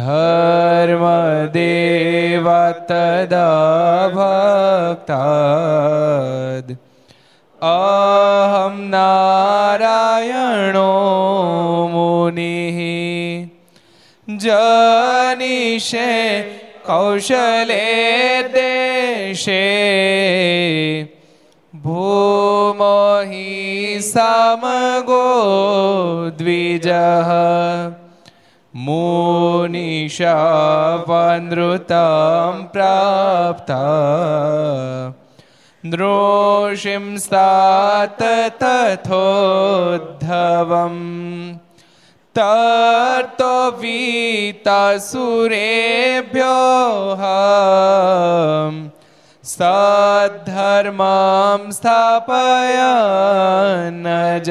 धर्मदेव तदा भक्ताद् अहं नारायणो मुनिः जनिषे कौशले देशे भूमो हि समगो द्विजः मुनिशापनृतं प्राप्ता नृषिंस्तात तथोद्धवम् तर्तो वीतासुरेभ्योः सद्धर्मां स्थापयन् ज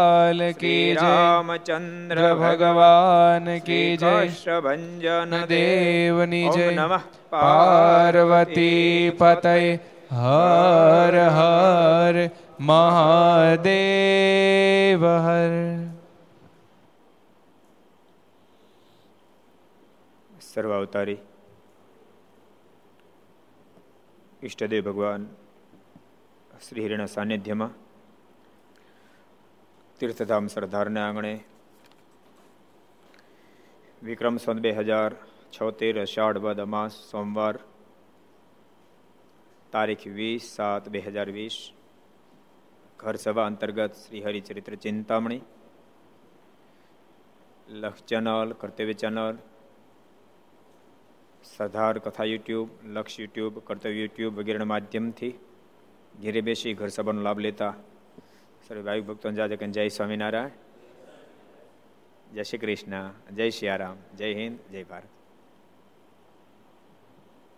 લાલ કી રામચંદ્ર ભગવાન કી જય ભંજન દેવની જય નમઃ પાર્વતી પતય હર હર મહાદેવ હર સર્વાવતારી ઈષ્ટદેવ ભગવાન શ્રી હિરના સાનિધ્યમાં તીર્થધામ સરદારના આંગણે વિક્રમ સંત બે હજાર છોતેર અષાઢ બાદ અમાસ સોમવાર તારીખ વીસ સાત બે હજાર વીસ ઘર સભા અંતર્ગત શ્રી હરિચરિત્ર ચિંતામણી લક્ષ ચેનલ કર્તવ્ય ચેનલ સધાર કથા યુટ્યુબ લક્ષ યુટ્યુબ કર્તવ્ય યુટ્યુબ વગેરેના માધ્યમથી ઘેરે બેસી ઘર સભાનો લાભ લેતા સર્વે ભાવિક ભક્તો જાજક જય સ્વામિનારાયણ જય શ્રી કૃષ્ણ જય સિયારામ જય હિન્દ જય ભારત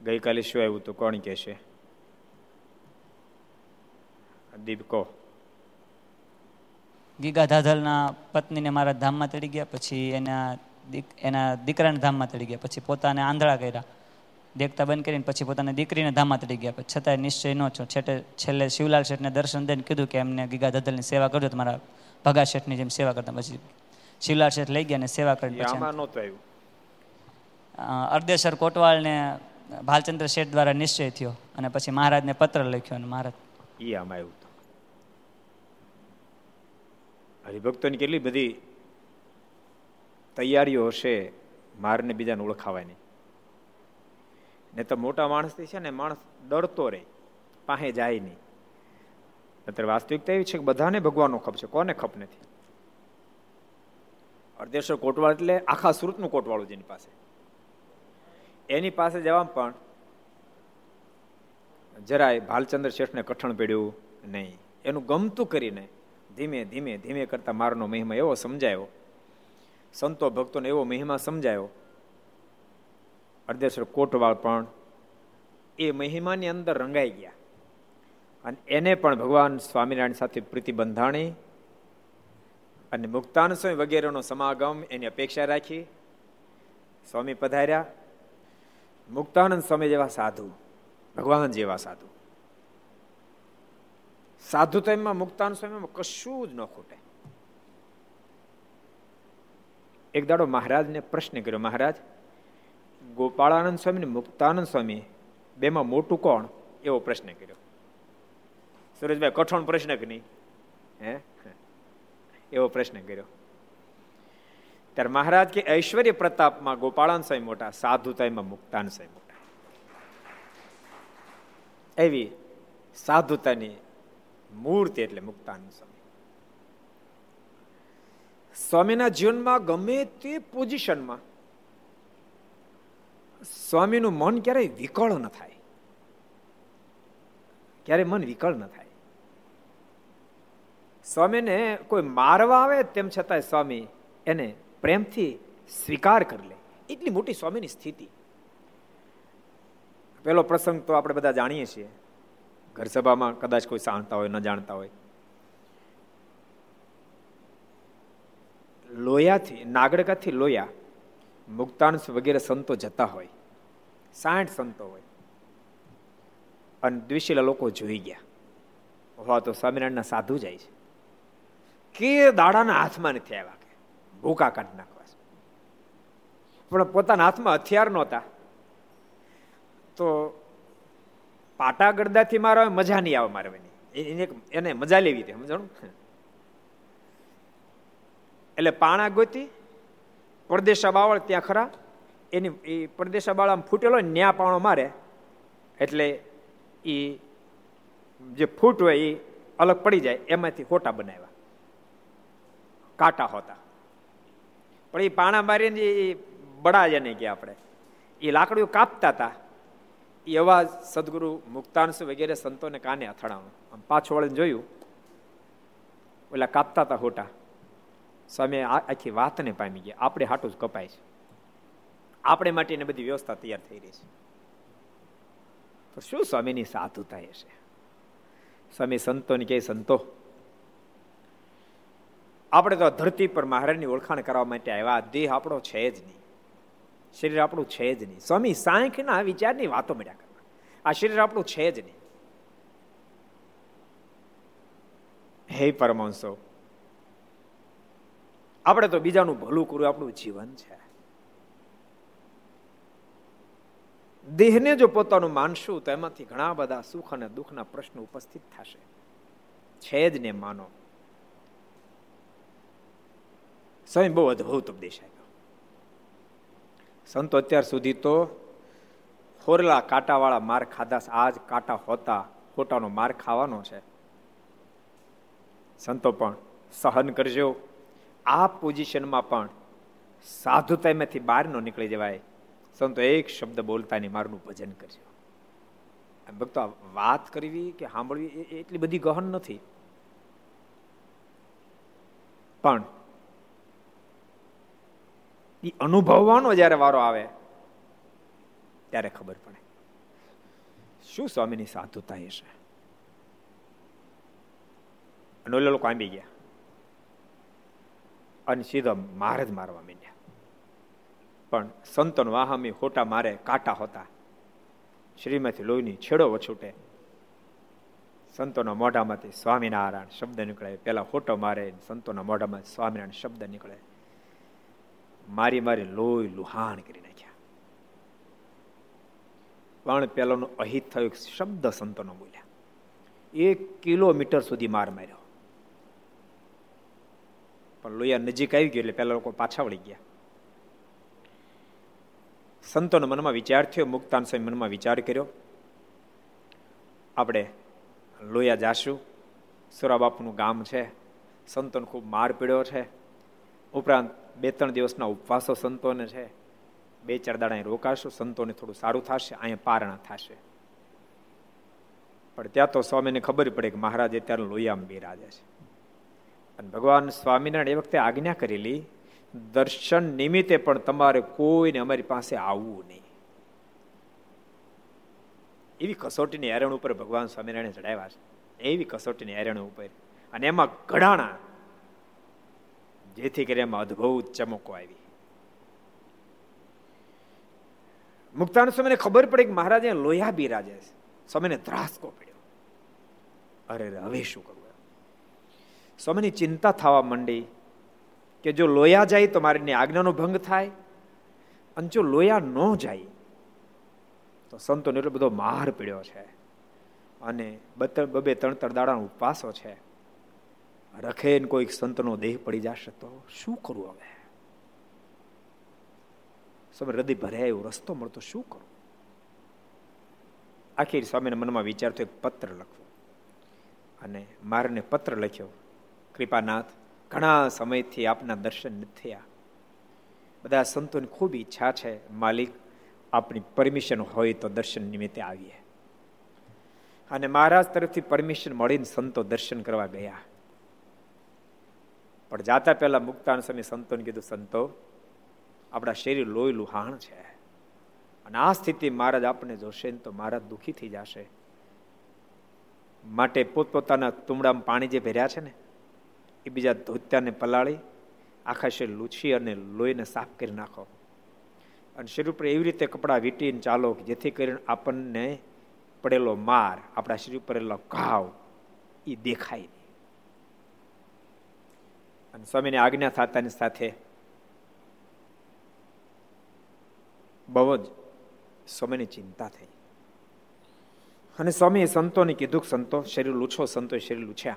ગઈકાલે શું આવ્યું તો કોણ કહેશે દીપકો ગીગા ધાધલના પત્નીને મારા ધામમાં તળી ગયા, પછી એના એના દીકરાના ધામમાં તળી ગયા, પછી પોતાને આંધળા કર્યા. દેખતા બંધ કરીને પછી પોતાની દીકરીને ધામા તડી ગયા. પછી છતાંય નિશ્ચય ન છો છેટે છેલ્લે શિવલાલ શેઠને દર્શન દઈને કીધું કે એમને ગીગા દદલની સેવા કરજો તમારા ભગા શેઠની જેમ સેવા કરતા. પછી શિવલાલ શેઠ લઈ ગયા ને સેવા કરી અર્ધેશ્વર કોટવાલને ભાલચંદ્ર શેઠ દ્વારા નિશ્ચય થયો અને પછી મહારાજને પત્ર લખ્યો અને મહારાજ એ આમાં આવ્યું હરિભક્તોની કેટલી બધી તૈયારીઓ હશે મારને બીજાને ઓળખાવાની ને તો મોટા માણસથી છે ને માણસ ડરતો રહે, પાસે જાય નહીં. અત્યારે વાસ્તવિકતા એવી છે કે બધાને ભગવાનનો ખપ છે, કોને ખપ નથી? અર્ધેશ્વર કોટવાળ એટલે આખા સુરતનું કોટવાળું જેની પાસે. એની પાસે જવા પણ જરાય ભાલચંદ્ર શેઠને કઠણ પડ્યું નહીં. એનું ગમતું કરીને ધીમે ધીમે ધીમે કરતા મારનો મહિમા એવો સમજાયો, સંતો ભક્તોને એવો મહિમા સમજાયો અર્ધેશ્વર કોટવાળ પણ એ મહિમાની અંદર રંગાઈ ગયા. અને એને પણ ભગવાન સ્વામિનારાયણ સાથે પ્રીતિ બંધાણી અને મુક્તાન સ્વામી વગેરેનો સમાગમ એની અપેક્ષા રાખી સ્વામી પધાર્યા. મુક્તાનંદ સ્વામી જેવા સાધુ ભગવાન જેવા સાધુ. સાધુ તો એમાં મુક્તાન સ્વામીમાં કશું જ ન ખૂટે. એક દાડો મહારાજને પ્રશ્ન કર્યો, મહારાજ ગોપાળાનંદ સ્વામી ને મુક્તાનંદ સ્વામી, બેમાં મોટું કોણ? એવો પ્રશ્ન કર્યો. સુરેશભાઈ, કઠોણ પ્રશ્ન કે નહીં? હે? એવો પ્રશ્ન કર્યો. ત્યારે મહારાજ કે ઐશ્વર્ય પ્રતાપમાં ગોપાળાન સ્વામી મોટા સાધુતામાં મુક્તાન સ્વામી મોટા. એવી સાધુતાની મૂર્તિ એટલે મુક્તાન સ્વામી. સ્વામીના જીવનમાં ગમે તે પોઝિશનમાં સ્વામીનું મન ક્યારેય વિકળ ન થાય. ક્યારે મન વિકળ ન થાય. સ્વામીને કોઈ મારવા આવે તેમ છતાંય સ્વામી એને પ્રેમથી સ્વીકાર કરી લે. એટલી મોટી સ્વામીની સ્થિતિ. પેલો પ્રસંગ તો આપણે બધા જાણીએ છીએ. ઘર સભામાં કદાચ કોઈ જાણતા હોય, ન જાણતા હોય. લોયાથી, નાગડકાથી લોયા મુક્તાંશ વગેરે સંતો જતા હોય. સાઠ સંતો હોય. અને દ્વિશીલા લોકો જોઈ ગયા. હોવા તો સ્વામિનારાયણના સાધુ જાય છે. કે દાડાના હાથમાં નથી આવ્યા કે? ભૂકા કાઢી નાખવા પણ પોતાના હાથમાં હથિયાર નહોતા. તો પાટા ગડદાથી મારો મજા નહીં આવે મારવાની એને એને મજા લેવી હતી, સમજણ? એટલે પાણા ગોતી પરદેશા બાવળ ત્યાં ખરા? એની, એ પરદેશા બાળા ફૂટેલો ન્યા પાણો મારે. એટલે એ જે ફૂટ હોય એ અલગ પડી જાય, એમાંથી હોટા બનાવ્યા. કાંટા હોતા. પણ એ પાણા મારીને એ બડા જેને કે આપણે. એ લાકડીઓ કાપતા હતા એ અવાજ સદગુરુ મુક્તાંશુ વગેરે સંતોને કાને અથડાણું. આમ પાછો વળીને જોયું. ઓલા કાપતા હતા હોટા સ્વામી આખી વાતને પામી ગયા. આપણે હાટું જ કપાય છે. આપણે માટેની બધી વ્યવસ્થા તૈયાર થઈ રહી છે. તો શું સ્વામીની સાધુતા હશે? સ્વામી સંતોની કહે, સંતો, આપણે તો ધરતી પર મહારાજની ઓળખાણ કરવા માટે આવ્યા. દેહ આપણો છે જ નહીં. શરીર આપણું છે જ નહીં. સ્વામી સાંખના વિચારની વાતો મળ્યા કરવા આ શરીર આપણું છે જ નહીં. હે પરમાંશો આપણે તો બીજાનું ભલું કરવું આપણું જીવન છે. દેહને જો પોતાનું માનશું તો એમાંથી ઘણા બધા સુખ અને દુઃખના પ્રશ્નો ઉપસ્થિત થશે. છે જ ને, માનો. સ્વયં બહુ અદભુત ઉપદેશ આપ્યો. સંતો અત્યાર સુધી તો ખોરલા કાંટાવાળા માર ખાધા, આજ કાંટા હોતા ખોટાનો માર ખાવાનો છે. સંતો પણ સહન કરજો. આ પોઝિશનમાં પણ સાધુતામાંથી બહાર ન નીકળી જવાય. સંતો એક શબ્દ બોલતાની મારનું ભજન કરજો. ભક્તો વાત કરવી કે સાંભળવી એટલી બધી ગહન નથી. પણ એ અનુભવવાનો જ્યારે વારો આવે, ત્યારે ખબર પડે. શું સ્વામીની સાધુતા હશે? અને લોકો આંબી ગયા. અને સીધો માર જ મારવા માંડ્યા. પણ સંતન વાહમી હોટા મારે કાંટા હોતા. શ્રીમાંથી લોહીની છેડો વછૂટે. સંતોના મોઢામાંથી સ્વામિનારાયણ શબ્દ નીકળે. પેલા હોટો મારે સંતોના મોઢામાં સ્વામિનારાયણ શબ્દ નીકળે. મારી મારી લોહી લુહાણ કરી નાખ્યા. પણ પેલાનો અહિત થયો શબ્દ સંતોનો બોલ્યા. એક કિલોમીટર સુધી માર માર્યો. પણ લોહિયા નજીક આવી ગયો એટલે પેલા લોકો પાછા વળી ગયા. સંતોના મનમાં વિચાર થયો, મુક્તાન સ્વામી મનમાં વિચાર કર્યો. આપણે લોયા જાશું. સુરાબાપુનું ગામ છે. સંતોને ખૂબ માર પીડ્યો છે. ઉપરાંત બે ત્રણ દિવસના ઉપવાસો સંતોને છે. બે ચાર દાડા રોકાશું, સંતોને થોડું સારું થશે, અહીંયા પારણા થશે. પણ ત્યાં તો સ્વામીને ખબર પડે કે મહારાજ અત્યારે લોહિયામાં બિરાજે છે. અને ભગવાન સ્વામિનારાયણ એ વખતે આજ્ઞા કરેલી, દર્શન નિમિત્તે પણ તમારે કોઈને અમારી પાસે આવવું નહીં. એવી કસોટીની હેરણ ઉપર ભગવાન સ્વામિનારાયણ ચડાવ્યા છે. એવી કસોટીની હેરણ ઉપર. અને એમાં ઘડાણા, જેથી કરી એમાં અદભુત ચમકો આવી. મુક્તાન સ્વામીને ખબર પડી કે મહારાજે લોયા બિરાજે છે. સ્વામીને ત્રાસકો પડ્યો અરે, હવે શું કરવું સ્વામીની ચિંતા થવા માંડી કે જો લોયા જાય તો મારીની આજ્ઞાનો ભંગ થાય અને જો લોયા ન જાય તો સંતોને એટલો બધો માર પીડ્યો છે અને બબે ત્રણ ત્રણ દાડાનો ઉપવાસો છે. રખે ને કોઈક સંતનો દેહ પડી જશે તો શું કરવું હવે? સ્વામી હૃદય ભરાય એવો રસ્તો મળતો, શું કરું? આખી સ્વામીના મનમાં વિચાર એક પત્ર લખવો. અને મારને પત્ર લખ્યો. કૃપાનાથ, ઘણા સમયથી આપના દર્શન નથી થયા. બધા સંતોની ખૂબ ઈચ્છા છે, માલિક, આપણી પરમિશન હોય તો દર્શન નિમિત્તે આવીએ. અને મહારાજ તરફથી પરમિશન મળીને સંતો દર્શન કરવા ગયા. પણ જાતા પહેલા મુક્તાન સમય સંતોને કીધું, સંતો, આપણા શરીર લોહી લુહાણ છે. અને આ સ્થિતિ મહારાજ આપણને જોશે ને તો મહારાજ દુઃખી થઈ જશે. માટે પોતપોતાના તુમડામાં પાણી જે ભર્યા છે ને એ બીજા ધોત્યાને પલાળી, આખા શરીર લૂછી અને લોહીને સાફ કરી નાખો. અને શરીર ઉપર એવી રીતે કપડાં વીટીને ચાલો કે જેથી કરીને આપણને પડેલો માર, આપણા શરીર ઉપર ઘાવ એ દેખાય નહીં. અને સ્વામીની આજ્ઞા થતાની સાથે બહુ જ સ્વામીની ચિંતા થઈ. અને સ્વામીએ સંતોને કીધું સંતો, શરીર લૂછો, સંતો શરીર લૂછ્યા.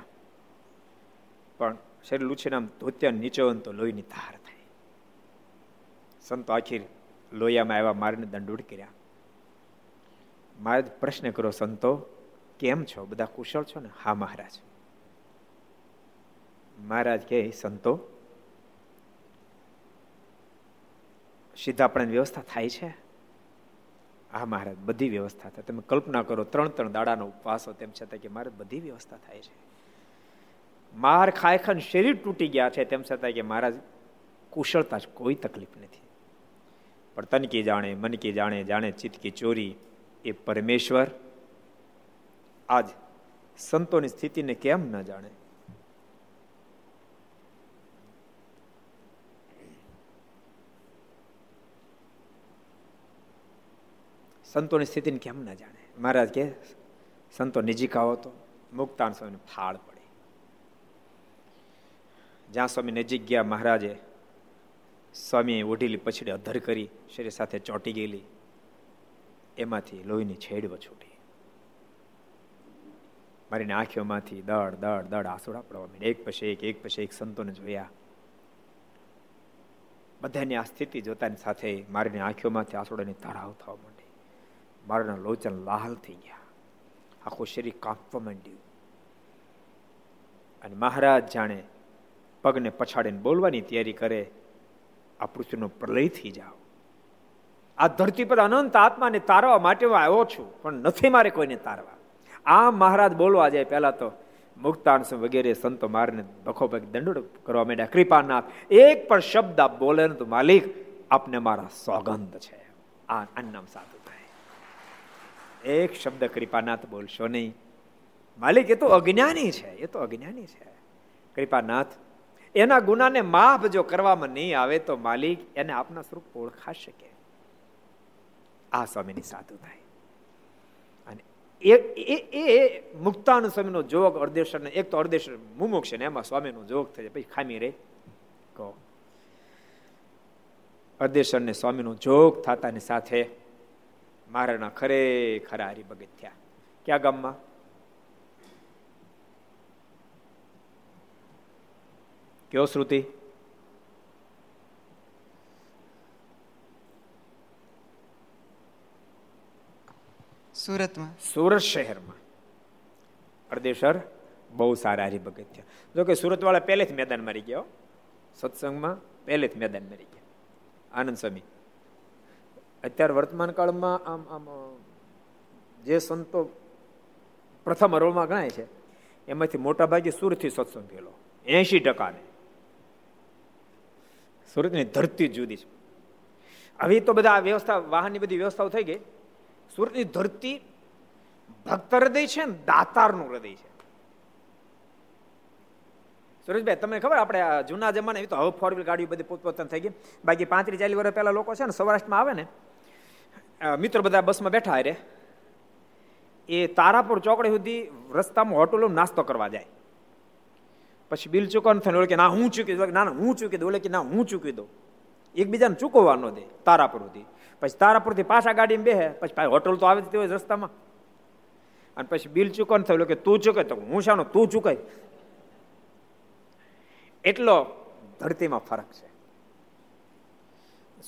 પણ શરીર લૂછીને આમ ધોત્યા નીચે તો લોહીની ધાર થાય. સંતો આખી લોહિયામાં આવ્યા મારીને દંડોડ કર્યા મારે પ્રશ્ન કરો સંતો, કેમ છો? બધા કુશળ છો ને? હા, મહારાજ. મહારાજ કે સંતો, સીધા આપણે વ્યવસ્થા થાય છે? હા, મહારાજ, બધી વ્યવસ્થા થાય. તમે કલ્પના કરો, ત્રણ ત્રણ દાડાનો ઉપવાસો તેમ છતાં કે મારે બધી વ્યવસ્થા થાય છે. માર ખાય ખાન શરીર તૂટી ગયા છે, તેમ છતાં કે મહારાજ, કુશળતા જ કોઈ તકલીફ નથી. પણ તન કી જાણે, મન કી જાણે જાણે ચિત્તકી ચોરી, એ પરમેશ્વર આજ સંતોની સ્થિતિને કેમ ન જાણે? સંતોની સ્થિતિને કેમ ન જાણે? મહારાજ કે, સંતો નજીક આવો તો મુક્તાન સ્વામીને ફાળ પડે. જ્યાં સ્વામી નજીક ગયા મહારાજે, સ્વામીએ ઓઢીલી પછડી અધર કરી, શરીર સાથે ચોંટી ગયેલી. એમાંથી લોહીની છેડવા છૂટી મારીને આંખીઓમાંથી દડ દડ દડ આસોડા પડવા માંડ્યા. એક પછી એક એક પછી એક સંતોને જોયા. બધાની આ સ્થિતિ જોતાની સાથે મારીની આંખોમાંથી આસોડાની ધરાવ થવા માંડી. મારાના લોચન લાલ થઈ ગયા. આખું શરીર કાંપવા માંડ્યું. અને મહારાજ જાણે પગને પછાડીને બોલવાની તૈયારી કરે, આ પૃથ્વીનો પ્રલય થઈ જાઓ. આ ધરતી પર અનંત આત્માને તારવા માટે હું આવ્યો છું, પણ નથી મારે કોઈને તારવા. આ મહારાજ બોલવા જાય પહેલા તો મુક્તાંશ વગેરે સંતો મારને બખો પગ દંડ કરવા માંડ્યા. કૃપાનાથ, એક પણ શબ્દ આપ બોલે ને તો માલિક, આપને મારા સોગંધ છે. આ અન્નમ સાધુ થાય. એક શબ્દ કૃપાનાથ બોલશો નહીં. માલિક, એ તો અજ્ઞાની છે, એ તો અજ્ઞાની છે. કૃપાનાથ એના ગુનાને માફ જો કરવામાં નહીં આવે તો માલિક એને આપના સ્વરૂપ ઓળખા શકે. આ સ્વામીની સાધુ થાય. અને એ એ મુક્તાનુ સ્વામીનો જોગ અર્ધેશ્વર એક તો અર્ધેશ્વર મુમુક્ષ ને, એમાં સ્વામીનો જોગ થઈ પછી ખામી રે કહો. અર્દેશર ને સ્વામીનો જોગ થતાની સાથે મારાના ખરેખર હરિભગત થયા. ક્યાં ગામમાં? કયો શ્રુતિ સુરતમાં સુરત શહેરમાં અર્દેશર બહુ સારા હરિભગત થયા જો કે સુરત વાળા પહેલેથી મેદાન મારી ગયા સત્સંગમાં પહેલેથી મેદાન મારી ગયા આનંદ સ્વામી અત્યારે વર્તમાન કાળમાં આમ આમ જે સંતો પ્રથમ હરોળમાં ગણાય છે એમાંથી મોટા ભાગે સુરતથી સત્સંગ થયેલો એસી ટકાને સુરતની ધરતી જુદી છે. હવે તો બધા વ્યવસ્થા, વાહનની બધી વ્યવસ્થાઓ થઈ ગઈ. સુરતની ધરતી ભક્ત હૃદય છે ને દાતારનું હૃદય છે. સુરેશભાઈ, તમને ખબર આપણે જૂના જમાના એવી તો હવે ફોર વ્હીલ ગાડીઓ બધી પોતપોતાની થઈ ગઈ. બાકી પાંત્રીસ, ચાલીસ વર્ષ પહેલા લોકો છે ને સૌરાષ્ટ્રમાં આવે ને મિત્રો બધા બસમાં બેઠા રે એ તારાપુર ચોકડી સુધી રસ્તામાં હોટલો નાસ્તો કરવા જાય. પછી બિલ ચૂકવાનું થાય ઓળખે, ના, હું ચૂકી દઉં. ના હું ચૂકી દઉં. ઓલે કે, ના, હું ચૂકી દઉં. એકબીજાને ચૂકવવા ન દે તારાપુરથી પછી તારાપુરથી પાછા ગાડીમાં બેહે, પછી હોટલ તો આવે જ હોય રસ્તામાં. અને પછી બિલ ચૂકવાનું થયું કે, તું ચૂકે તો હું શાનો? તું ચૂકાય. એટલો ધરતીમાં ફરક છે.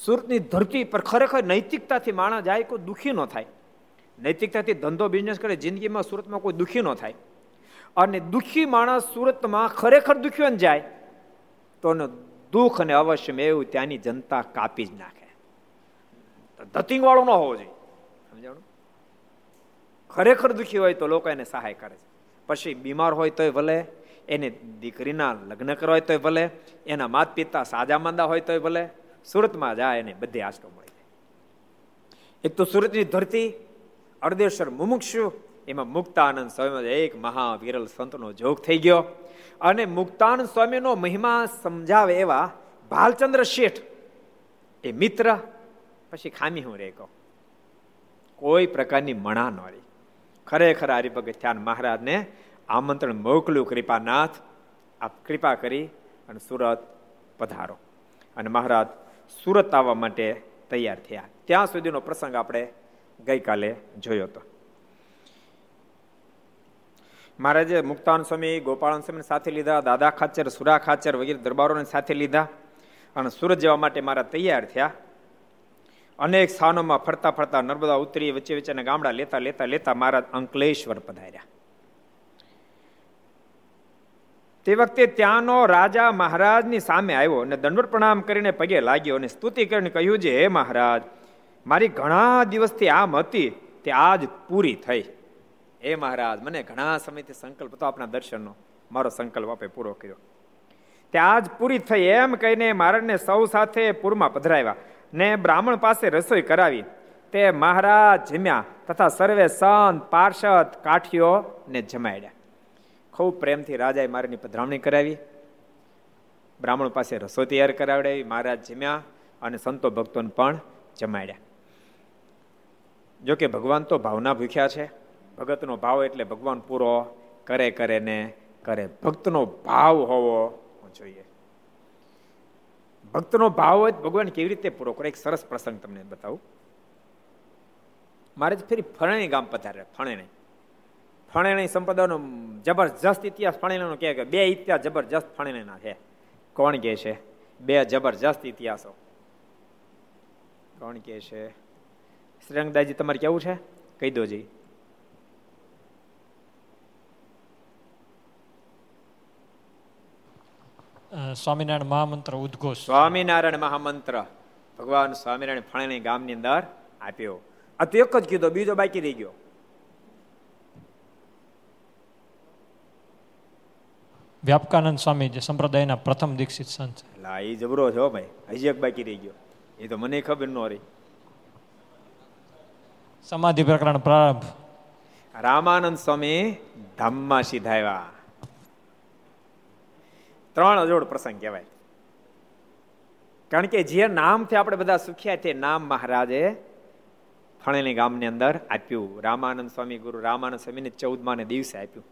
સુરતની ધરતી પર ખરેખર નૈતિકતાથી માણસ જાય કોઈ દુઃખી ન થાય. નૈતિકતાથી ધંધો બિઝનેસ કરે, જિંદગીમાં સુરતમાં કોઈ દુઃખી ન થાય. અને દુઃખી માણસ સુરતમાં ખરેખર દુઃખીઓ જાય, તો દુઃખ અને અવશ્ય એવું ત્યાંની જનતા કાપી જ નાખે. ધતિંગ વાળો ન હોવો જોઈએ. સમજાણું? ખરેખર દુઃખી હોય તો લોકો એને સહાય કરે છે. પછી બીમાર હોય તોય ભલે, એને દીકરીના લગ્ન કરવા હોય તોય ભલે, એના માત પિતા સાજા માંદા હોય તોય ભલે, સુરતમાં જાય એને બધી આશરો મળી જાય. એક તો સુરતની ધરતી અર્ધેશ્વર મુમુક્ષુ એમાં મુક્તાનંદ સ્વામી એક મહાવિરલ સંતનો જોગ થઈ ગયો. અને મુક્તાનંદ સ્વામીનો મહિમા સમજાવે એવા ભાલચંદ્ર શેઠ. એ મિત્ર, પછી ખામી હું રે કોઈ પ્રકારની મણા ન રહી. ખરેખર હરિભગત મહારાજને આમંત્રણ મોકલ્યું, કૃપાનાથ, આપ કૃપા કરી અને સુરત પધારો. અને મહારાજ સુરત આવવા માટે તૈયાર થયા. ત્યાં સુધીનો પ્રસંગ આપણે ગઈકાલે જોયો હતો મહારાજે મુક્તાન સ્વામી, ગોપાળન સ્વામીને સાથે લીધા, દાદા ખાચર, સુરા ખાચર વગેરે દરબારોને સાથે લીધા અને સુરત જવા માટે મારા તૈયાર થયા. અનેક સ્થાનોમાં ફરતા ફરતા નર્મદા ઉતરી વચ્ચે વચ્ચેના ગામડા લેતા લેતા લેતા મહારાજ અંકલેશ્વર પધાર્યા. તે વખતે ત્યાંનો રાજા મહારાજની સામે આવ્યો અને દંડવત પ્રણામ કરીને પગે લાગ્યો અને સ્તુતિ કરીને કહ્યું છે હે મહારાજ, મારી ઘણા દિવસથી આમ હતી, તે આજ પૂરી થઈ. હે મહારાજ, મને ઘણા સમયથી સંકલ્પ હતો આપણા દર્શનનો. મારો સંકલ્પ આપે પૂરો કર્યો. તે આજ પૂરી થઈ એમ કહીને મહારાજને સૌ સાથે પૂરમાં પધરાવ્યા ને બ્રાહ્મણ પાસે રસોઈ કરાવી. તે મહારાજ જમ્યા તથા સર્વે સંત, પાર્ષદ, કાઠીઓ ને જમાડ્યા. ખૂબ પ્રેમથી રાજાએ મારીની પધરામણી કરાવી. બ્રાહ્મણ પાસે રસો તૈયાર કરાવડાવી. મહારાજ જમ્યા અને સંતો ભક્તોને પણ જમાડ્યા. જોકે ભગવાન તો ભાવના ભૂખ્યા છે. ભગતનો ભાવ એટલે ભગવાન પૂરો કરે કરે ને કરે. ભક્તનો ભાવ હોવો જોઈએ. ભક્તનો ભાવ હોય ભગવાન કેવી રીતે પૂરો કરે? એક સરસ પ્રસંગ તમને બતાવું. મારે ફરી ફણેણી ગામ પધારે, ફણેણી. ફણેણી સંપ્રદાયનો જબરજસ્ત ઇતિહાસ ફણેણીનો કહે કે બે ઇતિહાસ જબરજસ્ત ફણેણીના છે. કોણ કહે છે? બે જબરજસ્ત ઇતિહાસો. કોણ કહે છે? શ્રીરંગદાસજી, તમારે કેવું છે? કહી દો સ્વામિનારાયણ મહામંત્ર ઉદ્ઘોષ. સ્વામિનારાયણ મહામંત્ર. ભગવાન સ્વામિનારાયણ ફાણીની ગામની અંદર આપ્યો. આ તો એક જ કીધો બીજો બાકી રહી ગયો. વ્યાપકાનંદ સ્વામી જે સંપ્રદાયના પ્રથમ દીક્ષિત સંત લા એ જબરો છે ભાઈ. હજી એક બાકી રહી ગયો. એ તો મને ખબર ન રહી. સમાધિ પ્રકરણ પ્રારંભ. રામાનંદ સ્વામી ધામમાં સીધાવ્યા ત્રણ અજોડ પ્રસંગ કહેવાય. કારણ કે જે નામથી આપણે બધા સુખ્યા તે નામ મહારાજે ફણેલી ગામની અંદર આપ્યું. રામાનંદ સ્વામી ગુરુ રામાનંદ સ્વામીને ચૌદમાને દિવસે આપ્યું.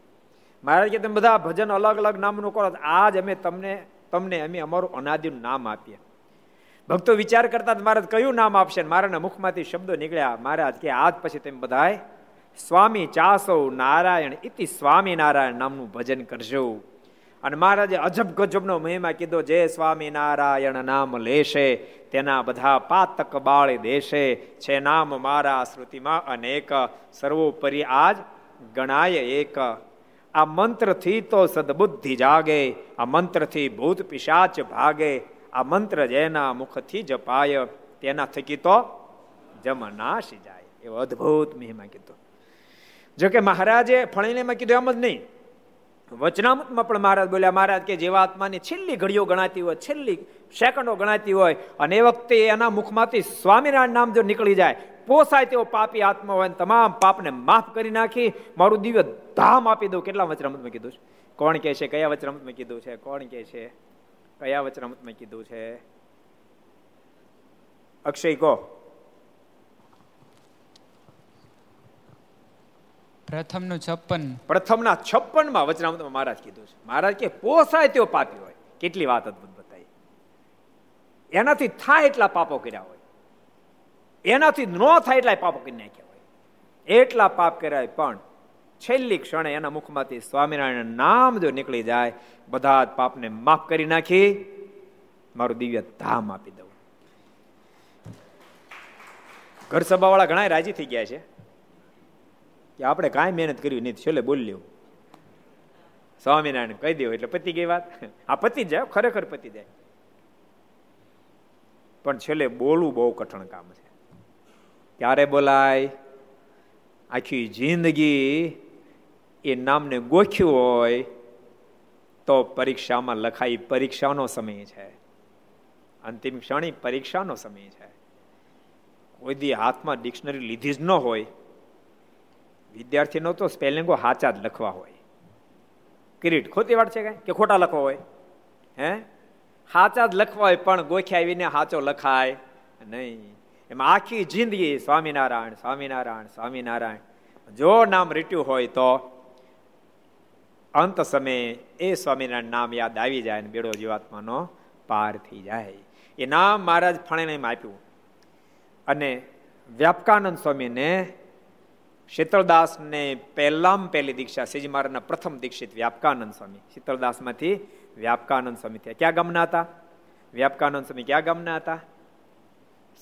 મહારાજ કે, તમે બધા ભજન અલગ અલગ નામનું કરો. આજ અમે તમને તમને અમે અમારું અનાદિનું નામ આપીએ. ભક્તો વિચાર કરતા મહારાજ કયું નામ આપશે? મારાના મુખમાંથી શબ્દો નીકળ્યા. મહારાજ કે, આજ પછી તમે બધાય સ્વામી ચાસો નારાયણ. ઇતિ સ્વામી નારાયણ નામનું ભજન કરજો. અને મહારાજે અજબ ગજબનો મહિમા કીધો, જે સ્વામી નારાયણ નામ લેશે, તેના બધા પાતક બાળી દેશે. છે નામ મારા શ્રુતિમાં અનેક. સર્વોપરી આજ ગણાય એક. આ મંત્રથી તો સદબુદ્ધિ જાગે, આ મંત્રથી ભૂત પિશાચ ભાગે. આ મંત્ર જેના મુખથી જપાય તેના થકી તો જમ નાશી જાય. એવો અદભુત મહિમા કીધો. જોકે મહારાજે ફળીને કીધું એમ જ નહીં. વચનામતમાં પણ મહારાજ બોલ્યા, મહારાજ, કે જેવા આત્માની છેલ્લી ઘડીઓ ગણાતી હોય, છેલ્લી સેકન્ડો ગણાતી હોય, અને એ વખતે એના મુખમાંથી સ્વામિનારાયણ નામ જો નીકળી જાય, પોસાય તેવો પાપી આત્મા હોય તમામ પાપને માફ કરી નાખી, મારું દિવ્ય ધામ આપી દઉં. કેટલા વચનામૃતમાં કીધું છે? કોણ કહે છે? કયા વચનામૃતમાં કીધું છે? કોણ કહે છે? કયા વચનામૃતમાં કીધું છે? અક્ષય કહો. પ્રથમનું છપ્પન. પ્રથમના છપ્પનમાં વચનામૃતમાં મહારાજ કીધું છે. મહારાજ કે, પોસાય તેઓ પાપી હોય. કેટલી વાત અદભુત બતાવી. એનાથી થાય એટલા પાપો કર્યા હોય. એનાથી ન થાય એટલા પાપો કરી નાખ્યા હોય. એટલા પાપ કર્યા પણ છેલ્લી ક્ષણે એના મુખમાંથી સ્વામિનારાયણ નામ જો નીકળી જાય, બધા જ પાપને માફ કરી નાખી. મારું દિવ્ય ધામ આપી દઉં. ઘર સભાવાળા ઘણા રાજી થઈ ગયા છે. કે આપણે કાંઈ મહેનત કરવી નહીં, છેલ્લે બોલી લેવું સ્વામિનારાયણ કહી દેવું એટલે પતિ ગઈ વાત. આ પતિ જાય, ખરેખર પતિ જાય. પણ છેલ્લે બોલવું બહુ કઠણ કામ છે. ક્યારે બોલાય? આખી જિંદગી એ નામને ગોખ્યું હોય તો પરીક્ષામાં લખાય પરીક્ષાનો સમય છે. અંતિમ ક્ષણી પરીક્ષાનો સમય છે. કોઈ દી હાથમાં ડિક્શનરી લીધી જ ન હોય વિદ્યાર્થીનો તો સ્પેલિંગો સાચા જ લખવા હોય. કિરીટ ખોટી વાત છે કઈ? કે ખોટા લખવા હોય? હે? હાચા જ લખવા હોય, પણ ગોખ્યા આવીને સાચો લખાય નહીં. એમાં આખી જિંદગી સ્વામિનારાયણ સ્વામિનારાયણ સ્વામિનારાયણ. જો નામ રીટ્યું હોય તો અંત સમયે એ સ્વામિનારાયણ નામ યાદ આવી જાય અને બેડો જીવાત્માનો પાર થઈ જાય. એ નામ મહારાજ ફણેને આપ્યું. અને વ્યાપકાનંદ સ્વામીને શીતળદાસને પહેલામ પહેલી દીક્ષા શ્રીજી મહારાજના પ્રથમ દીક્ષિત વ્યાપકાનંદ સ્વામી. શીતળદાસમાંથી વ્યાપકાનંદ સ્વામી થયા. ક્યાં ગામના હતા? વ્યાપકાનંદ સ્વામી ક્યાં ગામના હતા?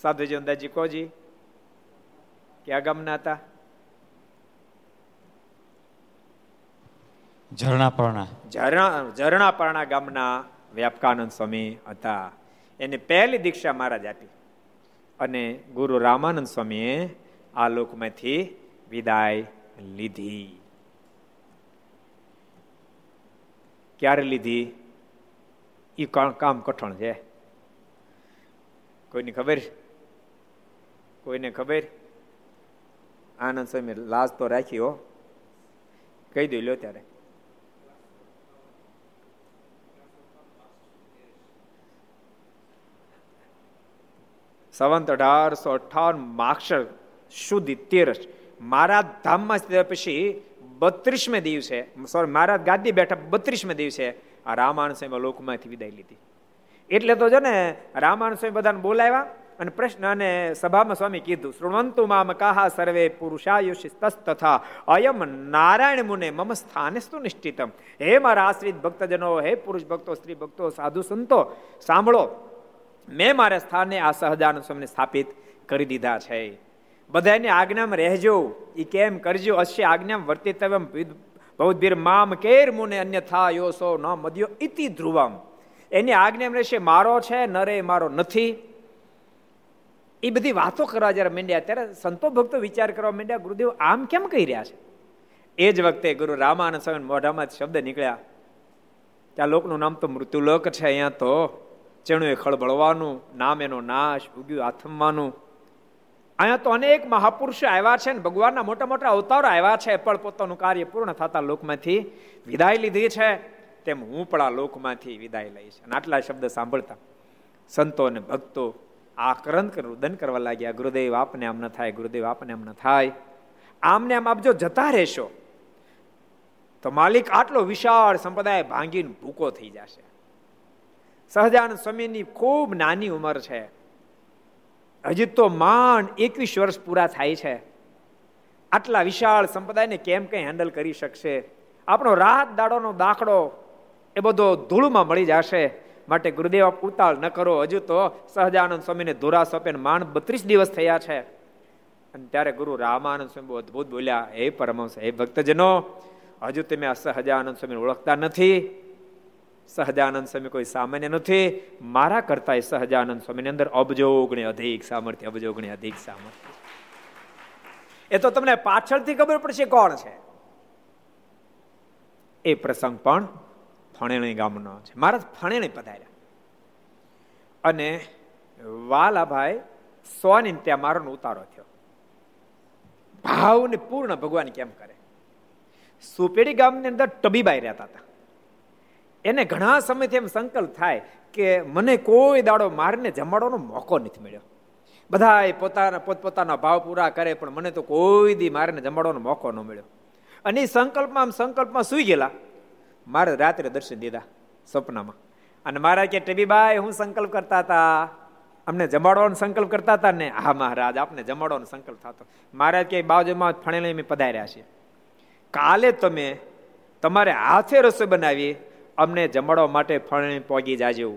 સાધુજી અંદાજી કોજી? ક્યાં ગામના હતા? ઝરણાપર્ણા. ઝરણા ઝરણાપર્ણા ગામના વ્યાપકાનંદ સ્વામી હતા. એને પહેલી દીક્ષા મહારાજ આપી. અને ગુરુ રામાનંદ સ્વામીએ આ લોકમાંથી વિદાય લીધી. ક્યારે લીધી? એ કામ કઠણ છે. કોઈને ખબર? કોઈને ખબર? આનંદ સ્વામી લાજ તો રાખી હો. કહી દઈ લો ત્યારે. સંવંત અઢારસો અઠાવન માક્ષર શુદ્ધ તેરસ મારા ધામમાં પછી બત્રીસમે દિવસે સોરી મારા ગાદી બેઠા બત્રીસમે દિવસે આ રામાયણ સ્વામી લોકમાંથી વિદાય લીધી. એટલે તો જો ને, રામાયણ સ્વામી બધાને બોલાવ્યા અને પ્રશ્ન અને સભામાં સ્વામી કીધું શૃણવંતુ મામ કાહા સર્વે પુરુષાયુષ તથા અયમ નારાયણ મુને મમ સ્થાને સુનિશ્ચિતમ નિશ્ચિતમ. હે મારા આશ્રિત ભક્તજનો, હે પુરુષ ભક્તો, સ્ત્રી ભક્તો, સાધુ સંતો, સાંભળો, મેં મારા સ્થાને આ સહજાનુ સ્વામીને સ્થાપિત કરી દીધા છે. બધાની આજ્ઞામાં રહેજો. એ કેમ કરજો? અશ્ય આજ્ઞા વર્તિતવ્યમ બૌદ્ધિર મામ કેર મુને અન્યથા યો સો ન મદ્યો ઇતિ ધ્રુવમ. એની આજ્ઞામાં રહેશે, મારો છે નરે મારો નથી. એ બધી વાતો કરવા જ્યારે માંડ્યા, ત્યારે સંતો ભક્તો વિચાર કરવા માંડ્યા, ગુરુદેવ, આમ કેમ કહી રહ્યા છે? એ જ વખતે ગુરુ રામાનંદ સ્વામી મોઢામાં શબ્દ નીકળ્યા. ત્યાં લોકનું નામ તો મૃત્યુલોક છે અહીંયા તો. ચેણું એ ખળબળવાનું નામ એનો નાશ ઉગ્યું આથમવાનું. અહીંયા તો અનેક મહાપુરુષો આવ્યા છે ને, ભગવાનના મોટા મોટા અવતારો આવ્યા છે, પણ પોતાનું કાર્ય પૂર્ણ થતા લોકમાંથી વિદાય લીધી છે. તેમ હું પણ આ લોકમાંથી વિદાય લઈશ. અને આટલા શબ્દ સાંભળતા સંતો અને ભક્તો આક્રંત રુદન કરવા લાગ્યા, ગુરુદેવ આપને આમ ન થાય, ગુરુદેવ આપને આમ ન થાય. આમને આમ આપ જો જતા રહેશો, તો માલિક આટલો વિશાળ સંપ્રદાય ભાંગીને ભૂકો થઈ જશે. સહજાનંદ સ્વામીની ખૂબ નાની ઉંમર છે. હજી તો માંડ એકવીસ વર્ષ પૂરા થાય છે. આટલા વિશાળ સંપ્રદાયને કેમ કંઈ હેન્ડલ કરી શકશે? આપણો રાત દાડોનો દાખલો એ બધો ધૂળમાં મળી જશે. માટે ગુરુદેવ આપ ઉતાળ ન કરો. હજુ તો સહજાનંદ સ્વામીને ધોરા સોંપે માંડ બત્રીસ દિવસ થયા છે. અને ત્યારે ગુરુ રામાનંદ સ્વામી બહુ અદભુત બોલ્યા, હે પરમહંસ, હે ભક્તજનો, હજુ તમે આ સહજાનંદ સ્વામીને ઓળખતા નથી. સહજાનંદ સ્વામી કોઈ સામાન્ય નથી. મારા કરતા સહજાનંદ સ્વામીની અંદર અબજો ગણે અધિક સામર્થ્ય અબજો ગણે અધિક સામર્થ્ય. એ તો તમને પાછળથી ખબર પડશે કોણ છે. એ પ્રસંગ પણ ફણેણી ગામનો છે. મારા ફણેણી પધાર્યા. અને વાલાભાઈ સોની ત્યાં મારો ઉતારો થયો. ભાવને પૂર્ણ ભગવાન કેમ કરે? સુપેડી ગામની અંદર ટબીબાઈ રહેતા હતા. એને ઘણા સમયથી એમ સંકલ્પ થાય કે મને કોઈ દાડો મારને જમાડવાનો મોકો નથી મળ્યો. બધા પોતાના પોતપોતાના ભાવ પૂરા કરે પણ મને તો કોઈ દી મારને જમાડવાનો મોકો ન મળ્યો. અને એ સંકલ્પમાં સંકલ્પમાં સુઈ ગયેલા. મારે રાત્રે દર્શન દીધા સપનામાં અને મારા કે ટેબીબાઈ હું સંકલ્પ કરતા હતા. અમને જમાડવાનો સંકલ્પ કરતા હતા ને? હા, મહારાજ, આપને જમાડવાનો સંકલ્પ થતો. મહારાજ કે, બાજુમાં ફણેલી પધાર્યા છે કાલે તમે તમારે હાથે રસોઈ બનાવી અમને જમાડવા માટે ફળની પોગી જાજો.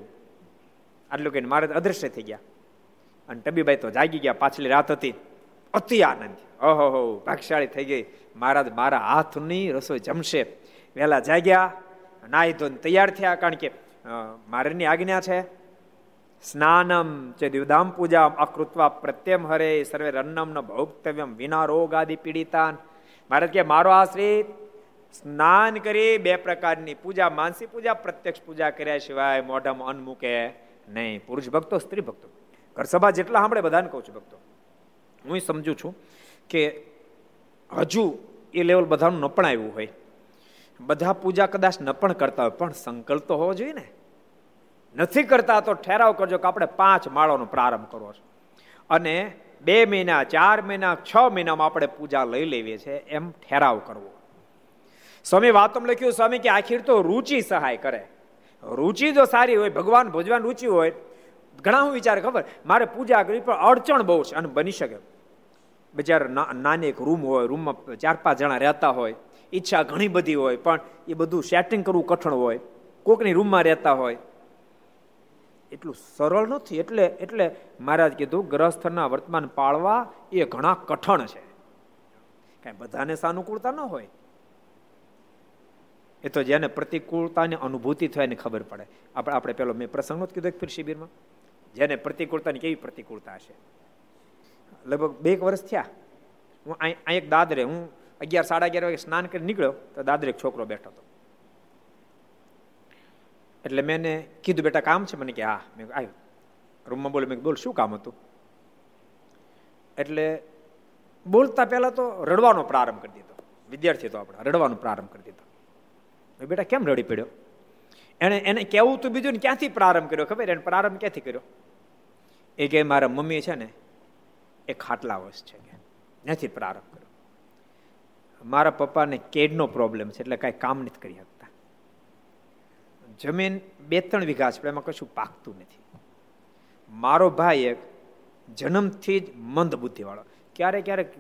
આટલું કહીને મારે અદૃશ્ય થઈ ગયા. અને ટબીબાઈ તો જાગી ગયા, પાછલી રાત હતી. અતિ આનંદ. ઓહો ભાગશાળી થઈ ગઈ. મહારાજ મારા હાથની રસોઈ જમશે. વહેલા જાગ્યા, નાહી ધોઈને તૈયાર થયા, કારણ કે મારેની આજ્ઞા છે, સ્નાનમ ચે દિવદામ પૂજા અકૃત્વા પ્રત્યમ હરે, સર્વે રન્નમ ન ભોક્તવ્યમ વિના રોગ આદિ પીડિતાન. મહારાજ કે મારો આશ્રિત સ્નાન કરી બે પ્રકારની પૂજા, માનસી પૂજા, પ્રત્યક્ષ પૂજા કર્યા સિવાય મોઢામાં અન્ન મૂકે નહીં. પુરુષ ભક્તો, સ્ત્રી ભક્તો. ઘર સભા જેટલા સાંભળે બધાને કહું છું ભક્તો. હું સમજુ છું કે હજુ એ લેવલ બધાનું ન પણ આવ્યું હોય. બધા પૂજા કદાચ ન પણ કરતા હોય, પણ સંકલ્પ તો હોવો જોઈએ ને. નથી કરતા તો ઠેરાવ કરજો કે આપણે પાંચ માળોનો પ્રારંભ કરવો છે. અને બે મહિના, ચાર મહિના, છ મહિનામાં આપણે પૂજા લઈ લેવી છે, એમ ઠેરાવ કરવો. સ્વામી વાતમ લખ્યું, સ્વામી કે આખીર તો રુચિ સહાય કરે. રુચિ જો સારી હોય, ભગવાન ભજવાન રુચિ હોય, ઘણા હું વિચાર, ખબર? મારે પૂજા કરવી, પણ અડચણ બહુ છે, અને બની શકે. બજાર નાની એક રૂમ હોય રૂમમાં ચાર પાંચ જણા રહેતા હોય, ઈચ્છા ઘણી બધી હોય, પણ એ બધું સેટિંગ કરવું કઠણ હોય, કોકની રૂમમાં રહેતા હોય. એટલું સરળ નથી, એટલે એટલે મહારાજ કીધું, ગ્રહસ્થના વર્તમાન પાળવા એ ઘણા કઠણ છે. કાંઈ બધાને સાનુકૂળતા ન હોય. એ તો જેને પ્રતિકૂળતાની અનુભૂતિ થાય એને ખબર પડે. આપણે આપણે પેલો મેં પ્રસંગ જ કીધો ફીર શિબિરમાં. જેને પ્રતિકૂળતાની કેવી પ્રતિકૂળતા હશે? લગભગ બે એક વર્ષ થયા. હું અહીં એક દાદરે, હું અગિયાર સાડા અગિયાર વાગે સ્નાન કરી નીકળ્યો, તો દાદરે એક છોકરો બેઠો હતો. એટલે મેં એને કીધું, બેટા, કામ છે? મને કે, હા. મેં આવ્યું રૂમમાં બોલ્યો મેં બોલ, શું કામ હતું? એટલે બોલતા પહેલાં તો રડવાનો પ્રારંભ કરી દીધો. વિદ્યાર્થી તો આપણે રડવાનો પ્રારંભ કરી દીધો. બેટા કેમ રડી પડ્યો? એને એને કેવું તું બીજું ને ક્યાંથી પ્રારંભ કર્યો? ખબર? એને પ્રારંભ ક્યાંથી કર્યો? એ કે મારા મમ્મી છે ને, એ ખાટલા વશ છે કે નથી પ્રારંભ કર્યો. મારા પપ્પાને કેડનો પ્રોબ્લેમ છે, એટલે કાંઈ કામ નથી કરી શકતા. જમીન બે ત્રણ વીઘા છે એમાં કશું પાકતું નથી. મારો ભાઈ એક જન્મથી જ મંદ બુદ્ધિવાળો. ક્યારેક ક્યારેક